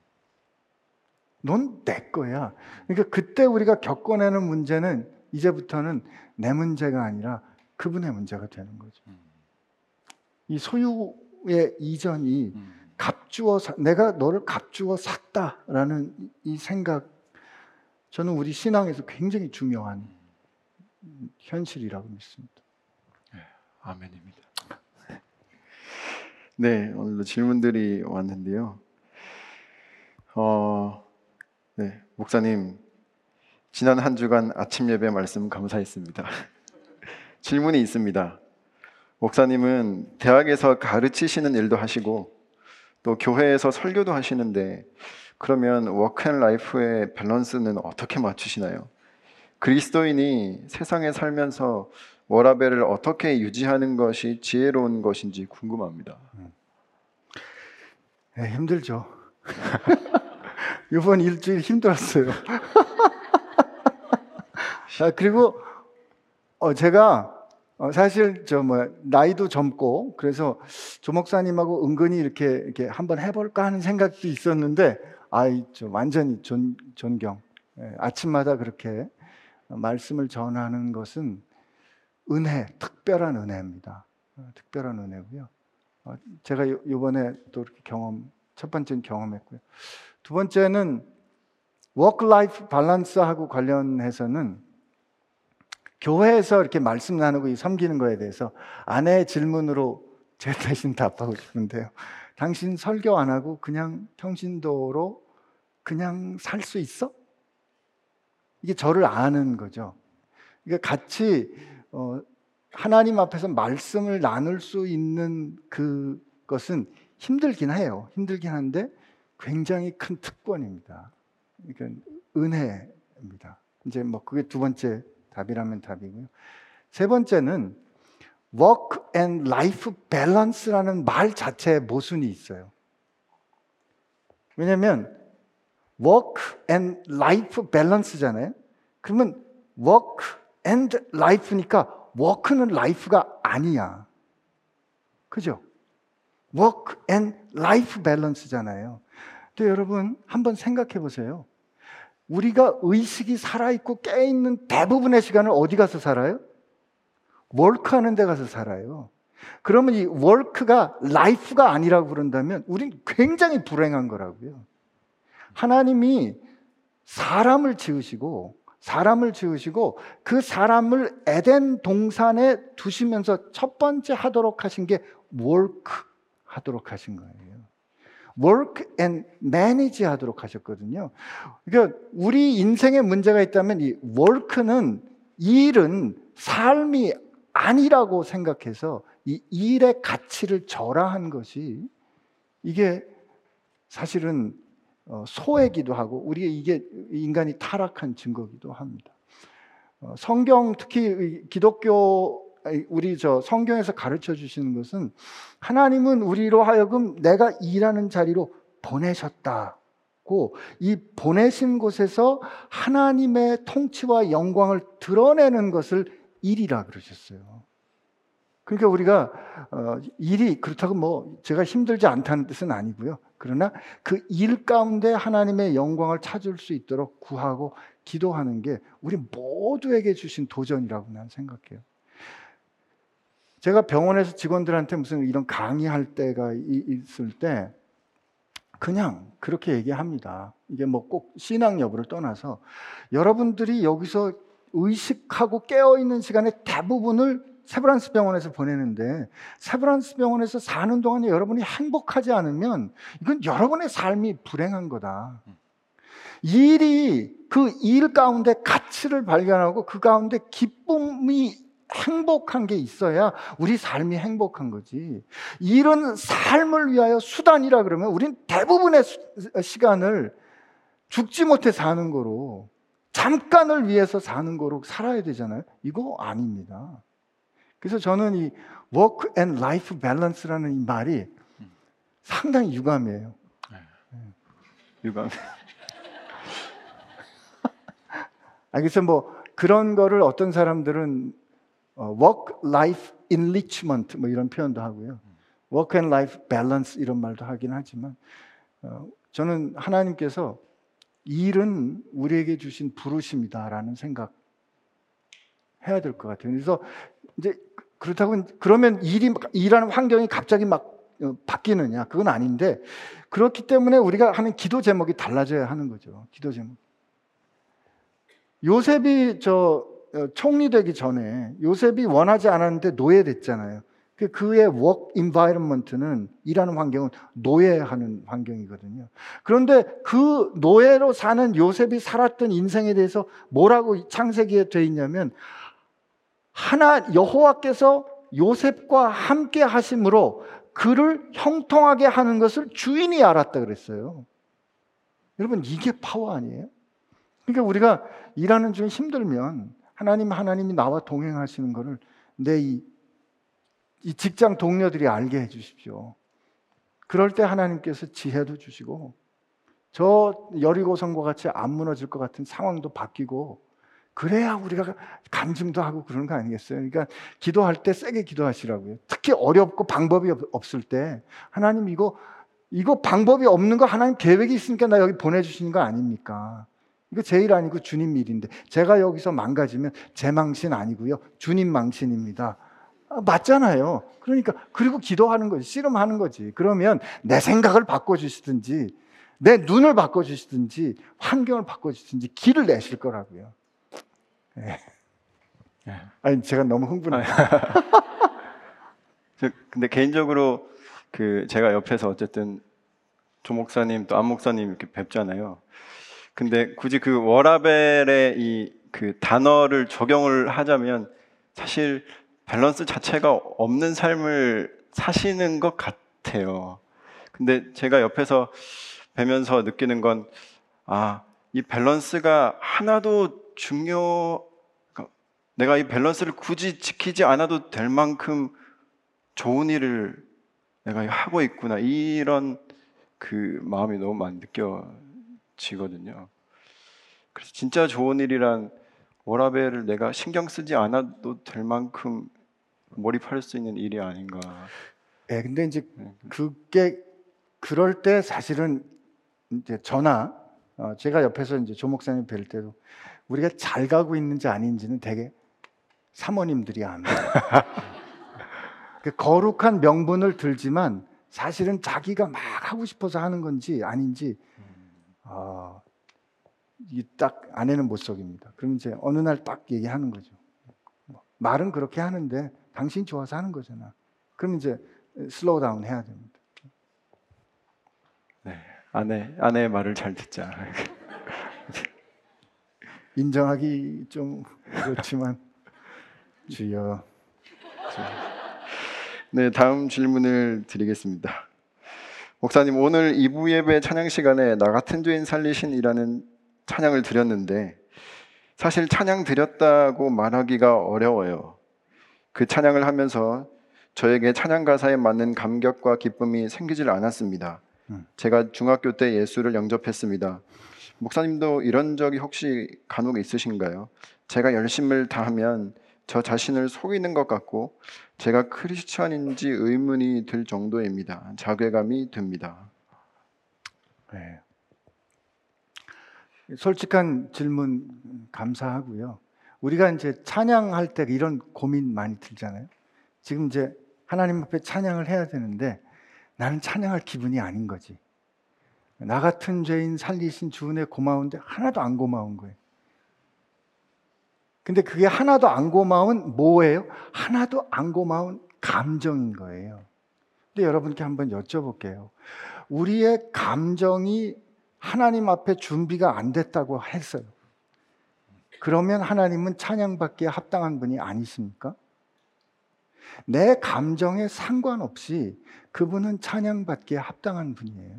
넌 내 거야. 그러니까 그때 우리가 겪어내는 문제는 이제부터는 내 문제가 아니라 그분의 문제가 되는 거죠. 음. 이 소유의 이전이 음. 값주어 사, 내가 너를 값주어 샀다라는 이- 이 생각 저는 우리 신앙에서 굉장히 중요한 현실이라고 믿습니다. 아멘입니다. 네, 오늘도 질문들이 왔는데요. 어, 네, 목사님, 지난 한 주간 아침 예배 말씀 감사했습니다. 질문이 있습니다. 목사님은 대학에서 가르치시는 일도 하시고 또 교회에서 설교도 하시는데 그러면 work and life의 밸런스는 어떻게 맞추시나요? 그리스도인이 세상에 살면서 워라벨을 어떻게 유지하는 것이 지혜로운 것인지 궁금합니다. 네, 힘들죠. 이번 일주일 힘들었어요. 아, 그리고 어, 제가 어, 사실 저 뭐 나이도 젊고 그래서 조 목사님하고 은근히 이렇게 이렇게 한번 해볼까 하는 생각도 있었는데 아이 저 완전히 존, 존경. 예, 아침마다 그렇게 말씀을 전하는 것은 은혜, 특별한 은혜입니다. 어, 특별한 은혜고요. 어, 제가 요- 요번에 또 이렇게 경험 첫 번째는 경험했고요. 두 번째는 work life balance하고 관련해서는 교회에서 이렇게 말씀 나누고 이 섬기는 거에 대해서 아내의 질문으로 제 대신 답하고 싶은데요. 당신 설교 안 하고 그냥 평신도로 그냥 살 수 있어? 이게 저를 아는 거죠. 그러니까 같이 어, 하나님 앞에서 말씀을 나눌 수 있는 그것은 힘들긴 해요. 힘들긴 한데 굉장히 큰 특권입니다. 그러니까 은혜입니다. 이제 뭐 그게 두 번째 답이라면 답이고요. 세 번째는 work and life balance라는 말 자체에 모순이 있어요. 왜냐하면 work and life balance잖아요. 그러면 work and life니까 work는 life가 아니야. 그죠? work and life balance잖아요. 근데 여러분 한번 생각해 보세요. 우리가 의식이 살아있고 깨있는 대부분의 시간을 어디 가서 살아요? work 하는 데 가서 살아요. 그러면 이 work가 life가 아니라고 그런다면 우린 굉장히 불행한 거라고요. 하나님이 사람을 지으시고 사람을 지으시고 그 사람을 에덴 동산에 두시면서 첫 번째 하도록 하신 게 월크 하도록 하신 거예요. Work and manage 하도록 하셨거든요. 그러니까 우리 인생에 문제가 있다면 이 work는 일은 삶이 아니라고 생각해서 이 일의 가치를 절하한 것이 이게 사실은 어, 소외기도 하고 우리가 이게 인간이 타락한 증거기도 합니다. 어, 성경 특히 이 기독교 우리 저 성경에서 가르쳐 주시는 것은 하나님은 우리로 하여금 내가 일하는 자리로 보내셨다고 이 보내신 곳에서 하나님의 통치와 영광을 드러내는 것을 일이라 그러셨어요. 그러니까 우리가 어, 일이 그렇다고 뭐 제가 힘들지 않다는 뜻은 아니고요. 그러나 그 일 가운데 하나님의 영광을 찾을 수 있도록 구하고 기도하는 게 우리 모두에게 주신 도전이라고 나는 생각해요. 제가 병원에서 직원들한테 무슨 이런 강의할 때가 이- 있을 때 그냥 그렇게 얘기합니다. 이게 뭐 꼭 신앙 여부를 떠나서 여러분들이 여기서 의식하고 깨어 있는 시간의 대부분을 세브란스 병원에서 보내는데 세브란스 병원에서 사는 동안에 여러분이 행복하지 않으면 이건 여러분의 삶이 불행한 거다. 일이 그 일 가운데 가치를 발견하고 그 가운데 기쁨이 행복한 게 있어야 우리 삶이 행복한 거지. 일은 삶을 위하여 수단이라 그러면 우린 대부분의 수- 시간을 죽지 못해 사는 거로 잠깐을 위해서 사는 거로 살아야 되잖아요. 이거 아닙니다. 그래서 저는 이 work and life balance라는 이 말이 상당히 유감이에요. 유감. 아, 그래서 뭐 그런 거를 어떤 사람들은 어, work life enrichment 뭐 이런 표현도 하고요. work and life balance 이런 말도 하긴 하지만 어, 저는 하나님께서 일은 우리에게 주신 부르심이다라는 생각 해야 될 것 같아요. 그래서 이제 그렇다고 그러면 일이 일하는 환경이 갑자기 막 어, 바뀌느냐 그건 아닌데 그렇기 때문에 우리가 하는 기도 제목이 달라져야 하는 거죠. 기도 제목. 요셉이 저 어, 총리 되기 전에 요셉이 원하지 않았는데 노예됐잖아요. 그 그의 work environment는 일하는 환경은 노예하는 환경이거든요. 그런데 그 노예로 사는 요셉이 살았던 인생에 대해서 뭐라고 창세기에 돼 있냐면 하나 여호와께서 요셉과 함께 하심으로 그를 형통하게 하는 것을 주인이 알았다 그랬어요. 여러분 이게 파워 아니에요? 그러니까 우리가 일하는 중에 힘들면 하나님 하나님이 나와 동행하시는 것을 내이 이 직장 동료들이 알게 해 주십시오. 그럴 때 하나님께서 지혜도 주시고 저 여리고성과 같이 안 무너질 것 같은 상황도 바뀌고 그래야 우리가 간증도 하고 그러는 거 아니겠어요? 그러니까 기도할 때 세게 기도하시라고요. 특히 어렵고 방법이 없- 없을 때 하나님 이거 이거 방법이 없는 거 하나님 계획이 있으니까 나 여기 보내주시는 거 아닙니까? 이거 제 일 아니고 주님 일인데 제가 여기서 망가지면 제 망신 아니고요 주님 망신입니다. 아, 맞잖아요. 그러니까 그리고 기도하는 거지 씨름하는 거지. 그러면 내 생각을 바꿔 주시든지 내 눈을 바꿔 주시든지 환경을 바꿔 주시든지 길을 내실 거라고요. 예. 아니 제가 너무 흥분해. 저 근데 개인적으로 그 제가 옆에서 어쨌든 조 목사님 또 안 목사님 이렇게 뵙잖아요. 근데 굳이 그 워라벨의 이 그 단어를 적용을 하자면 사실 밸런스 자체가 없는 삶을 사시는 것 같아요. 근데 제가 옆에서 뵈면서 느끼는 건 아, 이 밸런스가 하나도 중요 그러니까 내가 이 밸런스를 굳이 지키지 않아도 될 만큼 좋은 일을 내가 하고 있구나 이런 그 마음이 너무 많이 느껴 지거든요. 그래서 진짜 좋은 일이란 워라벨을 내가 신경 쓰지 않아도 될 만큼 몰입할 수 있는 일이 아닌가. 예, 근데 이제 그게 그럴 때 사실은 이제 저나 어, 제가 옆에서 이제 조 목사님 뵐 때도 우리가 잘 가고 있는지 아닌지는 되게 사모님들이 압니다. 그 거룩한 명분을 들지만 사실은 자기가 막 하고 싶어서 하는 건지 아닌지 어, 이딱 아내는 못 속입니다. 그럼 이제 어느 날 딱 얘기하는 거죠. 뭐, 말은 그렇게 하는데 당신 좋아서 하는 거잖아. 그럼 이제 slow down 해야 됩니다. 네, 아내 아내의 말을 잘 듣자. 인정하기 좀 그렇지만 주여 네, 다음 질문을 드리겠습니다. 목사님 오늘 2부 예배 찬양 시간에 나 같은 죄인 살리신이라는 찬양을 드렸는데 사실 찬양 드렸다고 말하기가 어려워요. 그 찬양을 하면서 저에게 찬양 가사에 맞는 감격과 기쁨이 생기질 않았습니다. 음. 제가 중학교 때 예수를 영접했습니다. 목사님도 이런 적이 혹시 간혹 있으신가요? 제가 열심을 다하면 저 자신을 속이는 것 같고 제가 크리스천인지 의문이 들 정도입니다. 자괴감이 듭니다. 네. 솔직한 질문 감사하고요. 우리가 이제 찬양할 때 이런 고민 많이 들잖아요. 지금 이제 하나님 앞에 찬양을 해야 되는데 나는 찬양할 기분이 아닌 거지. 나 같은 죄인 살리신 주은혜 고마운데 하나도 안 고마운 거예요. 근데 그게 하나도 안 고마운 뭐예요? 하나도 안 고마운 감정인 거예요. 근데 여러분께 한번 여쭤볼게요. 우리의 감정이 하나님 앞에 준비가 안 됐다고 했어요. 그러면 하나님은 찬양받기에 합당한 분이 아니십니까? 내 감정에 상관없이 그분은 찬양받기에 합당한 분이에요.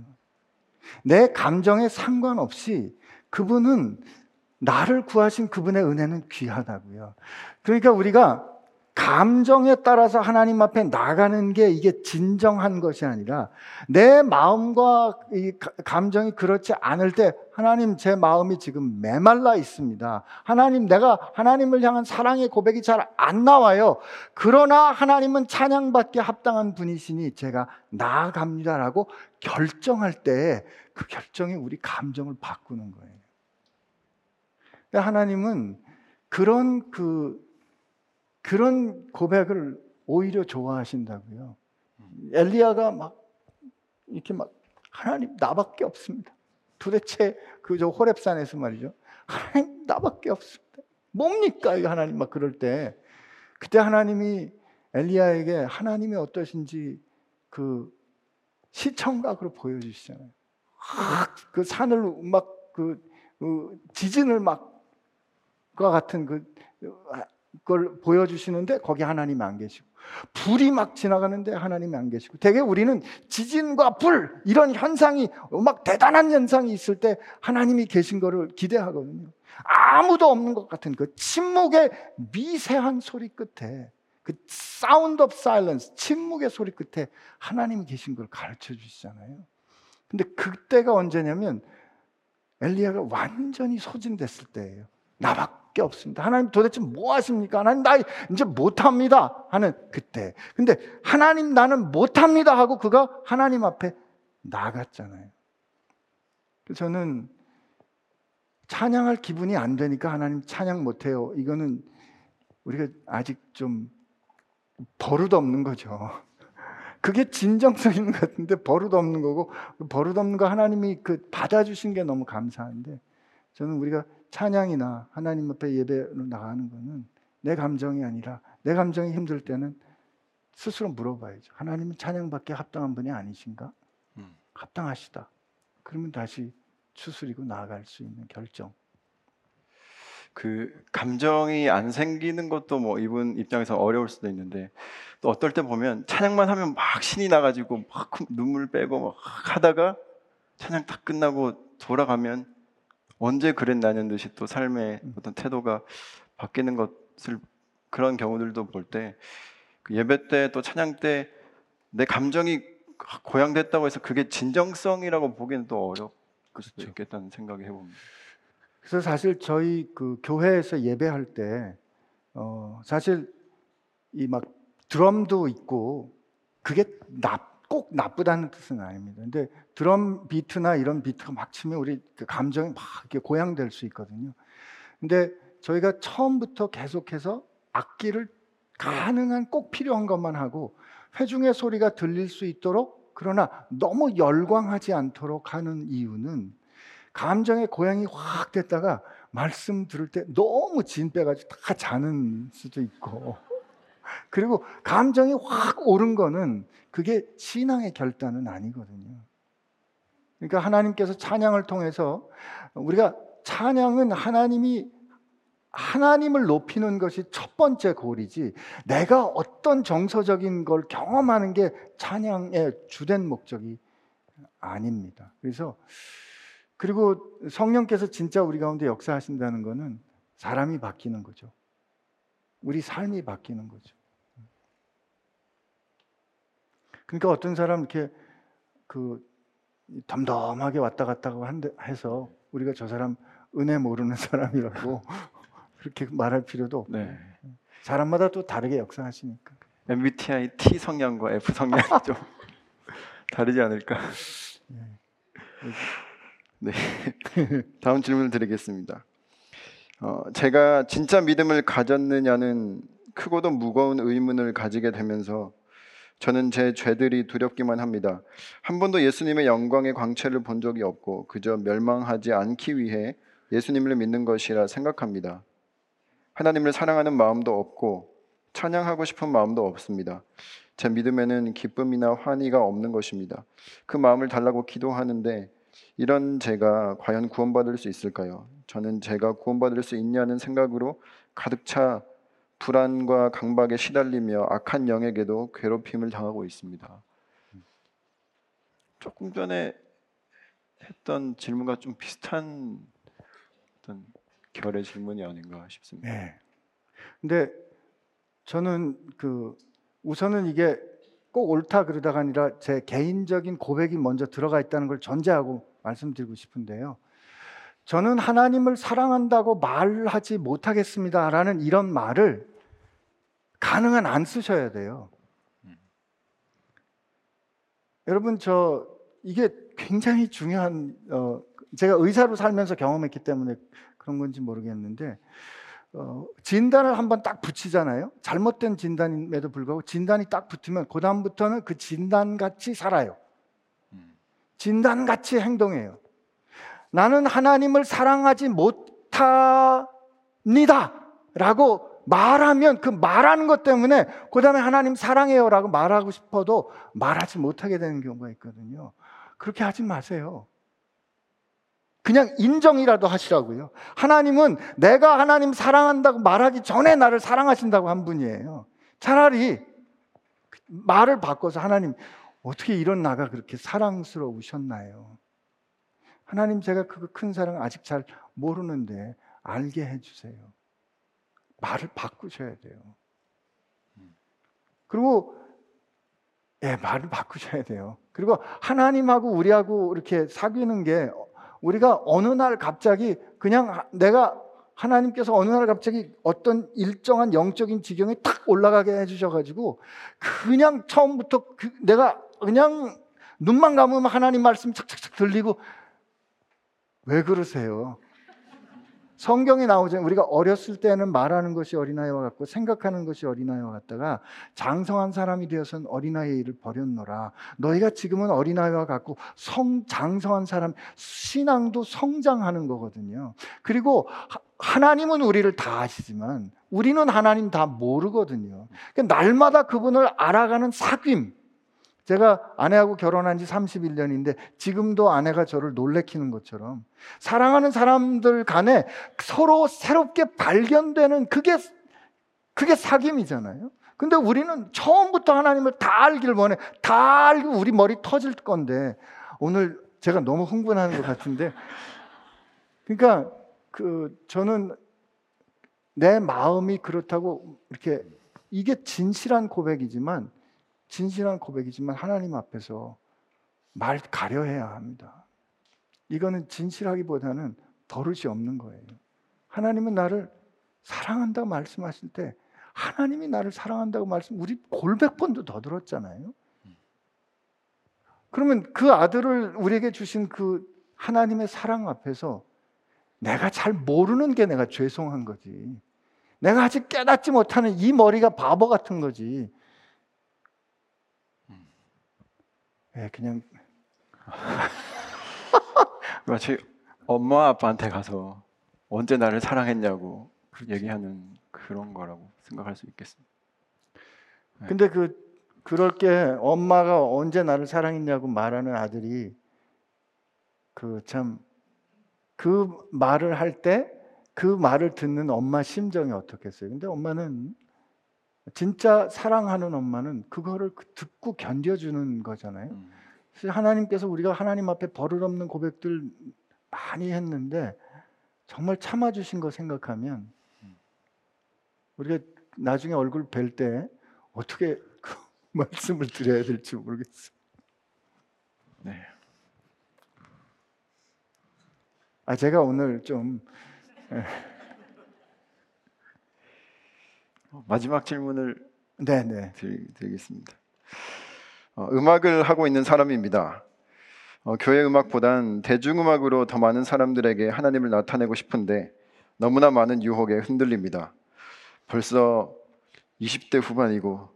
내 감정에 상관없이 그분은 나를 구하신 그분의 은혜는 귀하다고요. 그러니까 우리가 감정에 따라서 하나님 앞에 나가는 게 이게 진정한 것이 아니라 내 마음과 이 감정이 그렇지 않을 때 하나님 제 마음이 지금 메말라 있습니다. 하나님 내가 하나님을 향한 사랑의 고백이 잘 안 나와요. 그러나 하나님은 찬양받기 합당한 분이시니 제가 나아갑니다라고 결정할 때 그 결정이 우리 감정을 바꾸는 거예요. 근데 하나님은 그런 그 그런 고백을 오히려 좋아하신다고요. 엘리야가 막 이렇게 막 하나님 나밖에 없습니다. 도대체 그 저 호렙산에서 말이죠. 하나님 나밖에 없습니다. 뭡니까 이 하나님 막 그럴 때 그때 하나님이 엘리야에게 하나님이 어떠신지 그 시청각으로 보여주시잖아요. 그 산을 막그 그 지진을 막과 같은 그 그걸 보여주시는데 거기 하나님이 안 계시고 불이 막 지나가는데 하나님이 안 계시고 대개 우리는 지진과 불 이런 현상이 막 대단한 현상이 있을 때 하나님이 계신 거를 기대하거든요. 아무도 없는 것 같은 그 침묵의 미세한 소리 끝에 그 sound of silence 침묵의 소리 끝에 하나님이 계신 걸 가르쳐 주시잖아요. 근데 그때가 언제냐면 엘리야가 완전히 소진됐을 때예요. 나밖에 없습니다. 하나님 도대체 뭐 하십니까? 하나님 나 이제 못합니다. 하는 그때. 근데 하나님 나는 못합니다 하고 그가 하나님 앞에 나갔잖아요. 저는 찬양할 기분이 안 되니까 하나님 찬양 못해요. 이거는 우리가 아직 좀 버릇 없는 거죠. 그게 진정성 있는 것 같은데 버릇 없는 거고 버릇 없는 거 하나님이 그 받아주신 게 너무 감사한데 저는 우리가 찬양이나 하나님 앞에 예배로 나가는 거는 내 감정이 아니라 내 감정이 힘들 때는 스스로 물어봐야죠. 하나님은 찬양받기 합당한 분이 아니신가? 음. 합당하시다. 그러면 다시 추스리고 나아갈 수 있는 결정. 그 감정이 안 생기는 것도 뭐 이분 입장에서 어려울 수도 있는데 또 어떨 때 보면 찬양만 하면 막 신이 나가지고 막 눈물 빼고 막 하다가 찬양 다 끝나고 돌아가면 언제 그랬나는 듯이 또 삶의 어떤 태도가 바뀌는 것을 그런 경우들도 볼때 그 예배 때 또 찬양 때 내 감정이 고양됐다고 해서 그게 진정성이라고 보기는 또 수도 그렇죠. 있겠다는 생각이 해봅니다. 그래서 사실 저희 그 교회에서 예배할 때 어, 사실 이 막 드럼도 있고 그게 나, 꼭 나쁘다는 뜻은 아닙니다. 근데 드럼 비트나 이런 비트가 막 치면 우리 그 감정이 막 이렇게 고양될 수 있거든요. 근데 저희가 처음부터 계속해서 악기를 가능한 꼭 필요한 것만 하고 회중의 소리가 들릴 수 있도록 그러나 너무 열광하지 않도록 하는 이유는 감정의 고양이 확 됐다가 말씀 들을 때 너무 진 빼가지고 다 자는 수도 있고 그리고 감정이 확 오른 거는 그게 신앙의 결단은 아니거든요. 그러니까 하나님께서 찬양을 통해서 우리가 찬양은 하나님이 하나님을 높이는 것이 첫 번째 골이지 내가 어떤 정서적인 걸 경험하는 게 찬양의 주된 목적이 아닙니다. 그래서 그리고 성령께서 진짜 우리 가운데 역사하신다는 것은 사람이 바뀌는 거죠. 우리 삶이 바뀌는 거죠. 그러니까 어떤 사람 이렇게 그 덤덤하게 왔다 갔다 해서 우리가 저 사람 은혜 모르는 사람이라고 그렇게 말할 필요도 없고 네. 사람마다 또 다르게 역사하시니까. MBTI T 성향과 F 성향이 좀 다르지 않을까? 네. 다음 질문을 드리겠습니다. 어, 제가 진짜 믿음을 가졌느냐는 크고도 무거운 의문을 가지게 되면서 저는 제 죄들이 두렵기만 합니다. 한 번도 예수님의 영광의 광채를 본 적이 없고 그저 멸망하지 않기 위해 예수님을 믿는 것이라 생각합니다. 하나님을 사랑하는 마음도 없고 찬양하고 싶은 마음도 없습니다. 제 믿음에는 기쁨이나 환희가 없는 것입니다. 그 마음을 달라고 기도하는데 이런 제가 과연 구원받을 수 있을까요? 저는 제가 구원받을 수 있냐는 생각으로 가득 차 불안과 강박에 시달리며 악한 영에게도 괴롭힘을 당하고 있습니다. 조금 전에 했던 질문과 좀 비슷한 어떤 결의 질문이 아닌가 싶습니다. 네. 근데 저는 그 우선은 이게 꼭 옳다 그러다가 아니라 제 개인적인 고백이 먼저 들어가 있다는 걸 전제하고 말씀드리고 싶은데요. 저는 하나님을 사랑한다고 말하지 못하겠습니다라는 이런 말을 가능한 안 쓰셔야 돼요. 여러분 저 이게 굉장히 중요한 어, 제가 의사로 살면서 경험했기 때문에 그런 건지 모르겠는데 어, 진단을 한번 딱 붙이잖아요. 잘못된 진단임에도 불구하고 진단이 딱 붙으면 그 다음부터는 그 진단 같이 살아요. 진단 같이 행동해요. 나는 하나님을 사랑하지 못합니다 라고 말하면 그 말하는 것 때문에 그 다음에 하나님 사랑해요 라고 말하고 싶어도 말하지 못하게 되는 경우가 있거든요. 그렇게 하지 마세요. 그냥 인정이라도 하시라고요. 하나님은 내가 하나님 사랑한다고 말하기 전에 나를 사랑하신다고 한 분이에요. 차라리 말을 바꿔서 하나님 어떻게 이런 나가 그렇게 사랑스러우셨나요? 하나님 제가 그 큰 사랑 아직 잘 모르는데 알게 해주세요. 말을 바꾸셔야 돼요. 그리고 예, 말을 바꾸셔야 돼요. 그리고 하나님하고 우리하고 이렇게 사귀는 게 우리가 어느 날 갑자기 그냥 내가 하나님께서 어느 날 갑자기 어떤 일정한 영적인 지경에 탁 올라가게 해주셔가지고 그냥 처음부터 그 내가 그냥 눈만 감으면 하나님 말씀 착착착 들리고 왜 그러세요? 성경에 나오잖아요. 우리가 어렸을 때는 말하는 것이 어린아이와 같고 생각하는 것이 어린아이와 같다가 장성한 사람이 되어서는 어린아이를 버렸노라. 너희가 지금은 어린아이와 같고 성 장성한 사람 신앙도 성장하는 거거든요. 그리고 하나님은 우리를 다 아시지만 우리는 하나님 다 모르거든요. 그러니까 날마다 그분을 알아가는 사귐. 제가 아내하고 결혼한 지 31년인데 지금도 아내가 저를 놀래키는 것처럼 사랑하는 사람들 간에 서로 새롭게 발견되는 그게 그게 사귐이잖아요. 근데 우리는 처음부터 하나님을 다 알길 원해. 다 알고 우리 머리 터질 건데 오늘 제가 너무 흥분하는 것 같은데 그러니까 그 저는 내 마음이 그렇다고 이렇게 이게 진실한 고백이지만 진실한 고백이지만 하나님 앞에서 말 가려해야 합니다. 이거는 진실하기보다는 버릇이 없는 거예요. 하나님은 나를 사랑한다고 말씀하실 때 하나님이 나를 사랑한다고 말씀 우리 골백 번도 더 들었잖아요. 그러면 그 아들을 우리에게 주신 그 하나님의 사랑 앞에서 내가 잘 모르는 게 내가 죄송한 거지. 내가 아직 깨닫지 못하는 이 머리가 바보 같은 거지. 예, 그냥 마치 엄마 아빠한테 가서 언제 나를 사랑했냐고 얘기하는 그런 거라고 생각할 수 있겠습니다. 근데 그 그럴 게 엄마가 언제 나를 사랑했냐고 말하는 아들이 그 참그 말을 할 때 그 말을 듣는 엄마 심정이 어떻겠어요? 근데 엄마는 진짜 사랑하는 엄마는 그거를 듣고 견뎌주는 거잖아요. 음. 하나님께서 우리가 하나님 앞에 버릇없는 고백들 많이 했는데 정말 참아주신 거 생각하면 우리가 나중에 얼굴 뵐 때 어떻게 그 말씀을 드려야 될지 모르겠어요. 네. 아 제가 오늘 좀 마지막 질문을 네네 드리, 드리겠습니다. 어, 음악을 하고 있는 사람입니다. 어, 교회 음악보단 대중음악으로 더 많은 사람들에게 하나님을 나타내고 싶은데 너무나 많은 유혹에 흔들립니다. 벌써 20대 후반이고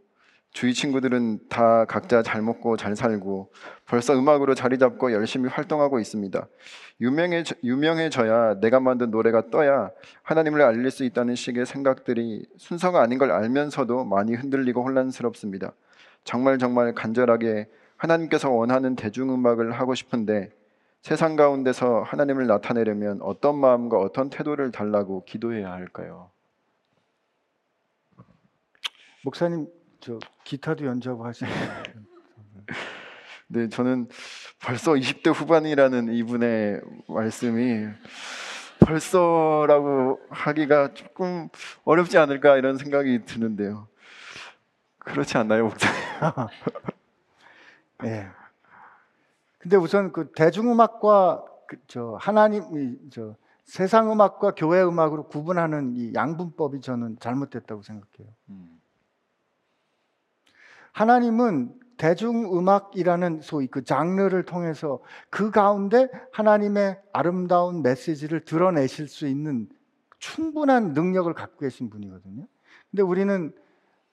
주위 친구들은 다 각자 잘 먹고 잘 살고 벌써 음악으로 자리 잡고 열심히 활동하고 있습니다. 유명해 유명해져야 내가 만든 노래가 떠야 하나님을 알릴 수 있다는 식의 생각들이 순서가 아닌 걸 알면서도 많이 흔들리고 혼란스럽습니다. 정말 정말 간절하게 하나님께서 원하는 대중음악을 하고 싶은데 세상 가운데서 하나님을 나타내려면 어떤 마음과 어떤 태도를 달라고 기도해야 할까요? 목사님 저 기타도 연주하고 하시는 네, 저는 벌써 20대 후반이라는 이분의 말씀이 벌써라고 하기가 조금 어렵지 않을까 이런 생각이 드는데요. 그렇지 않나요, 목사님? 예. 근데 우선 그 대중음악과 그 저 하나님 이 저 세상 음악과 교회 음악으로 구분하는 이 양분법이 저는 잘못됐다고 생각해요. 음, 하나님은 대중음악이라는 소위 그 장르를 통해서 그 가운데 하나님의 아름다운 메시지를 드러내실 수 있는 충분한 능력을 갖고 계신 분이거든요. 근데 우리는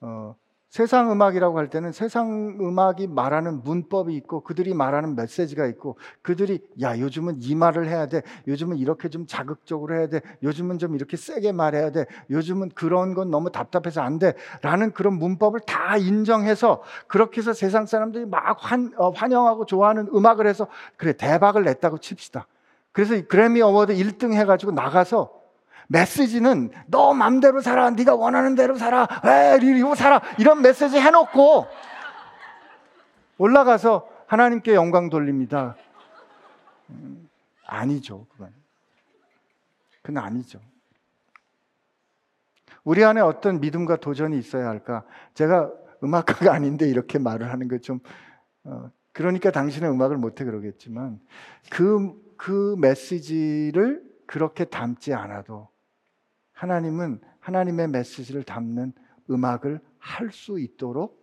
어, 세상 음악이라고 할 때는 세상 음악이 말하는 문법이 있고 그들이 말하는 메시지가 있고 그들이 야 요즘은 이 말을 해야 돼. 요즘은 이렇게 좀 자극적으로 해야 돼. 요즘은 좀 이렇게 세게 말해야 돼. 요즘은 그런 건 너무 답답해서 안 돼라는 그런 문법을 다 인정해서 그렇게 해서 세상 사람들이 막 환, 어, 환영하고 좋아하는 음악을 해서 그래 대박을 냈다고 칩시다. 그래서 이 그래미 어워드 1등 해가지고 나가서 메시지는 너 맘대로 살아. 네가 원하는 대로 살아. 에, 이리고 살아. 이런 메시지 해놓고 올라가서 하나님께 영광 돌립니다. 음, 아니죠, 그건. 그건 아니죠. 우리 안에 어떤 믿음과 도전이 있어야 할까? 제가 음악가가 아닌데 이렇게 말을 하는 거 좀, 어, 그러니까 당신은 음악을 못해 그러겠지만 그, 그 메시지를 그렇게 담지 않아도 하나님은 하나님의 메시지를 담는 음악을 할 수 있도록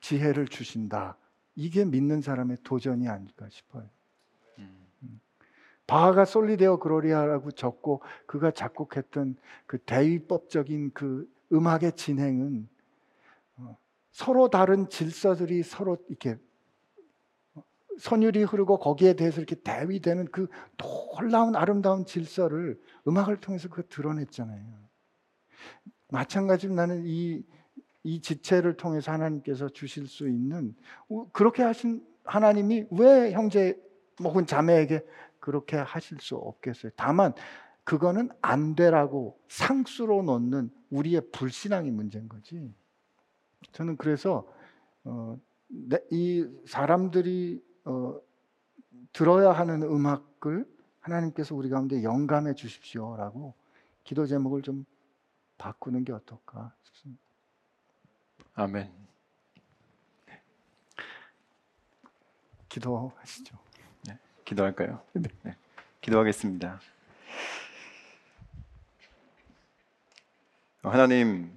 지혜를 주신다. 이게 믿는 사람의 도전이 아닐까 싶어요. 음. 바하가 솔리데오 그로리아라고 적고 그가 작곡했던 그 대위법적인 그 음악의 진행은 어, 서로 다른 질서들이 서로 이렇게 선율이 흐르고 거기에 대해서 이렇게 대위되는 그 놀라운 아름다운 질서를 음악을 통해서 그 드러냈잖아요. 마찬가지로 나는 이, 이 지체를 통해서 하나님께서 주실 수 있는 그렇게 하신 하나님이 왜 형제 혹은 자매에게 그렇게 하실 수 없겠어요. 다만 그거는 안 되라고 상수로 놓는 우리의 불신앙이 문제인 거지. 저는 그래서 어, 이 사람들이 어, 들어야 하는 음악을 하나님께서 우리 가운데 영감해 주십시오라고 기도 제목을 좀 바꾸는 게 어떨까 싶습니다. 아멘. 기도하시죠. 네, 기도할까요? 네, 기도하겠습니다. 하나님,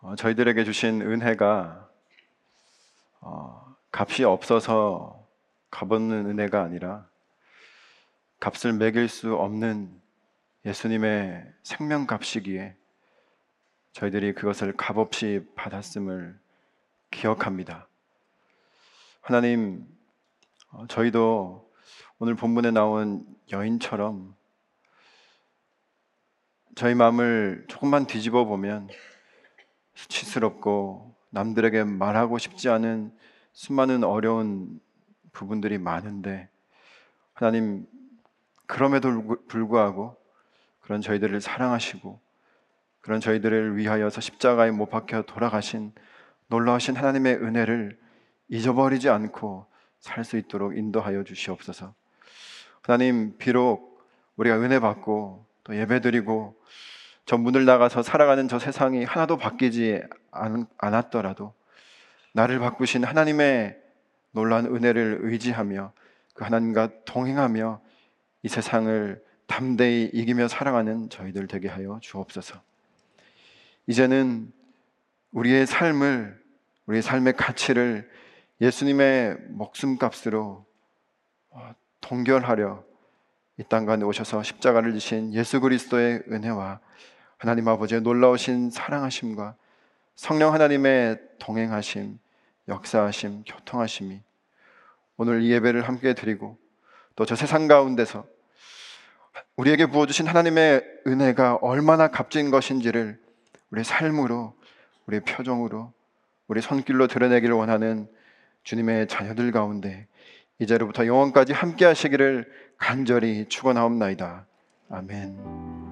어, 저희들에게 주신 은혜가 어, 값이 없어서 값없는 은혜가 아니라 값을 매길 수 없는 예수님의 생명값이기에 저희들이 그것을 값없이 받았음을 기억합니다. 하나님, 어, 저희도 오늘 본문에 나온 여인처럼 저희 마음을 조금만 뒤집어 보면 수치스럽고 남들에게 말하고 싶지 않은 수많은 어려운 부분들이 많은데 하나님 그럼에도 불구하고 그런 저희들을 사랑하시고 그런 저희들을 위하여서 십자가에 못 박혀 돌아가신 놀라우신 하나님의 은혜를 잊어버리지 않고 살 수 있도록 인도하여 주시옵소서. 하나님 비록 우리가 은혜 받고 또 예배드리고 저 문을 나가서 살아가는 저 세상이 하나도 바뀌지 않, 않았더라도 나를 바꾸신 하나님의 놀라운 은혜를 의지하며 그 하나님과 동행하며 이 세상을 담대히 이기며 살아가는 저희들 되게 하여 주옵소서. 이제는 우리의 삶을 우리의 삶의 가치를 예수님의 목숨값으로 어, 동결하려 이 땅 가운데 오셔서 십자가를 지신 예수 그리스도의 은혜와 하나님 아버지의 놀라우신 사랑하심과 성령 하나님의 동행하심, 역사하심, 교통하심이 오늘 이 예배를 함께 드리고 또 저 세상 가운데서 우리에게 부어주신 하나님의 은혜가 얼마나 값진 것인지를 우리의 삶으로, 우리의 표정으로, 우리 손길로 드러내기를 원하는 주님의 자녀들 가운데 이제로부터 영원까지 함께 하시기를 간절히 축원하옵나이다. 아멘.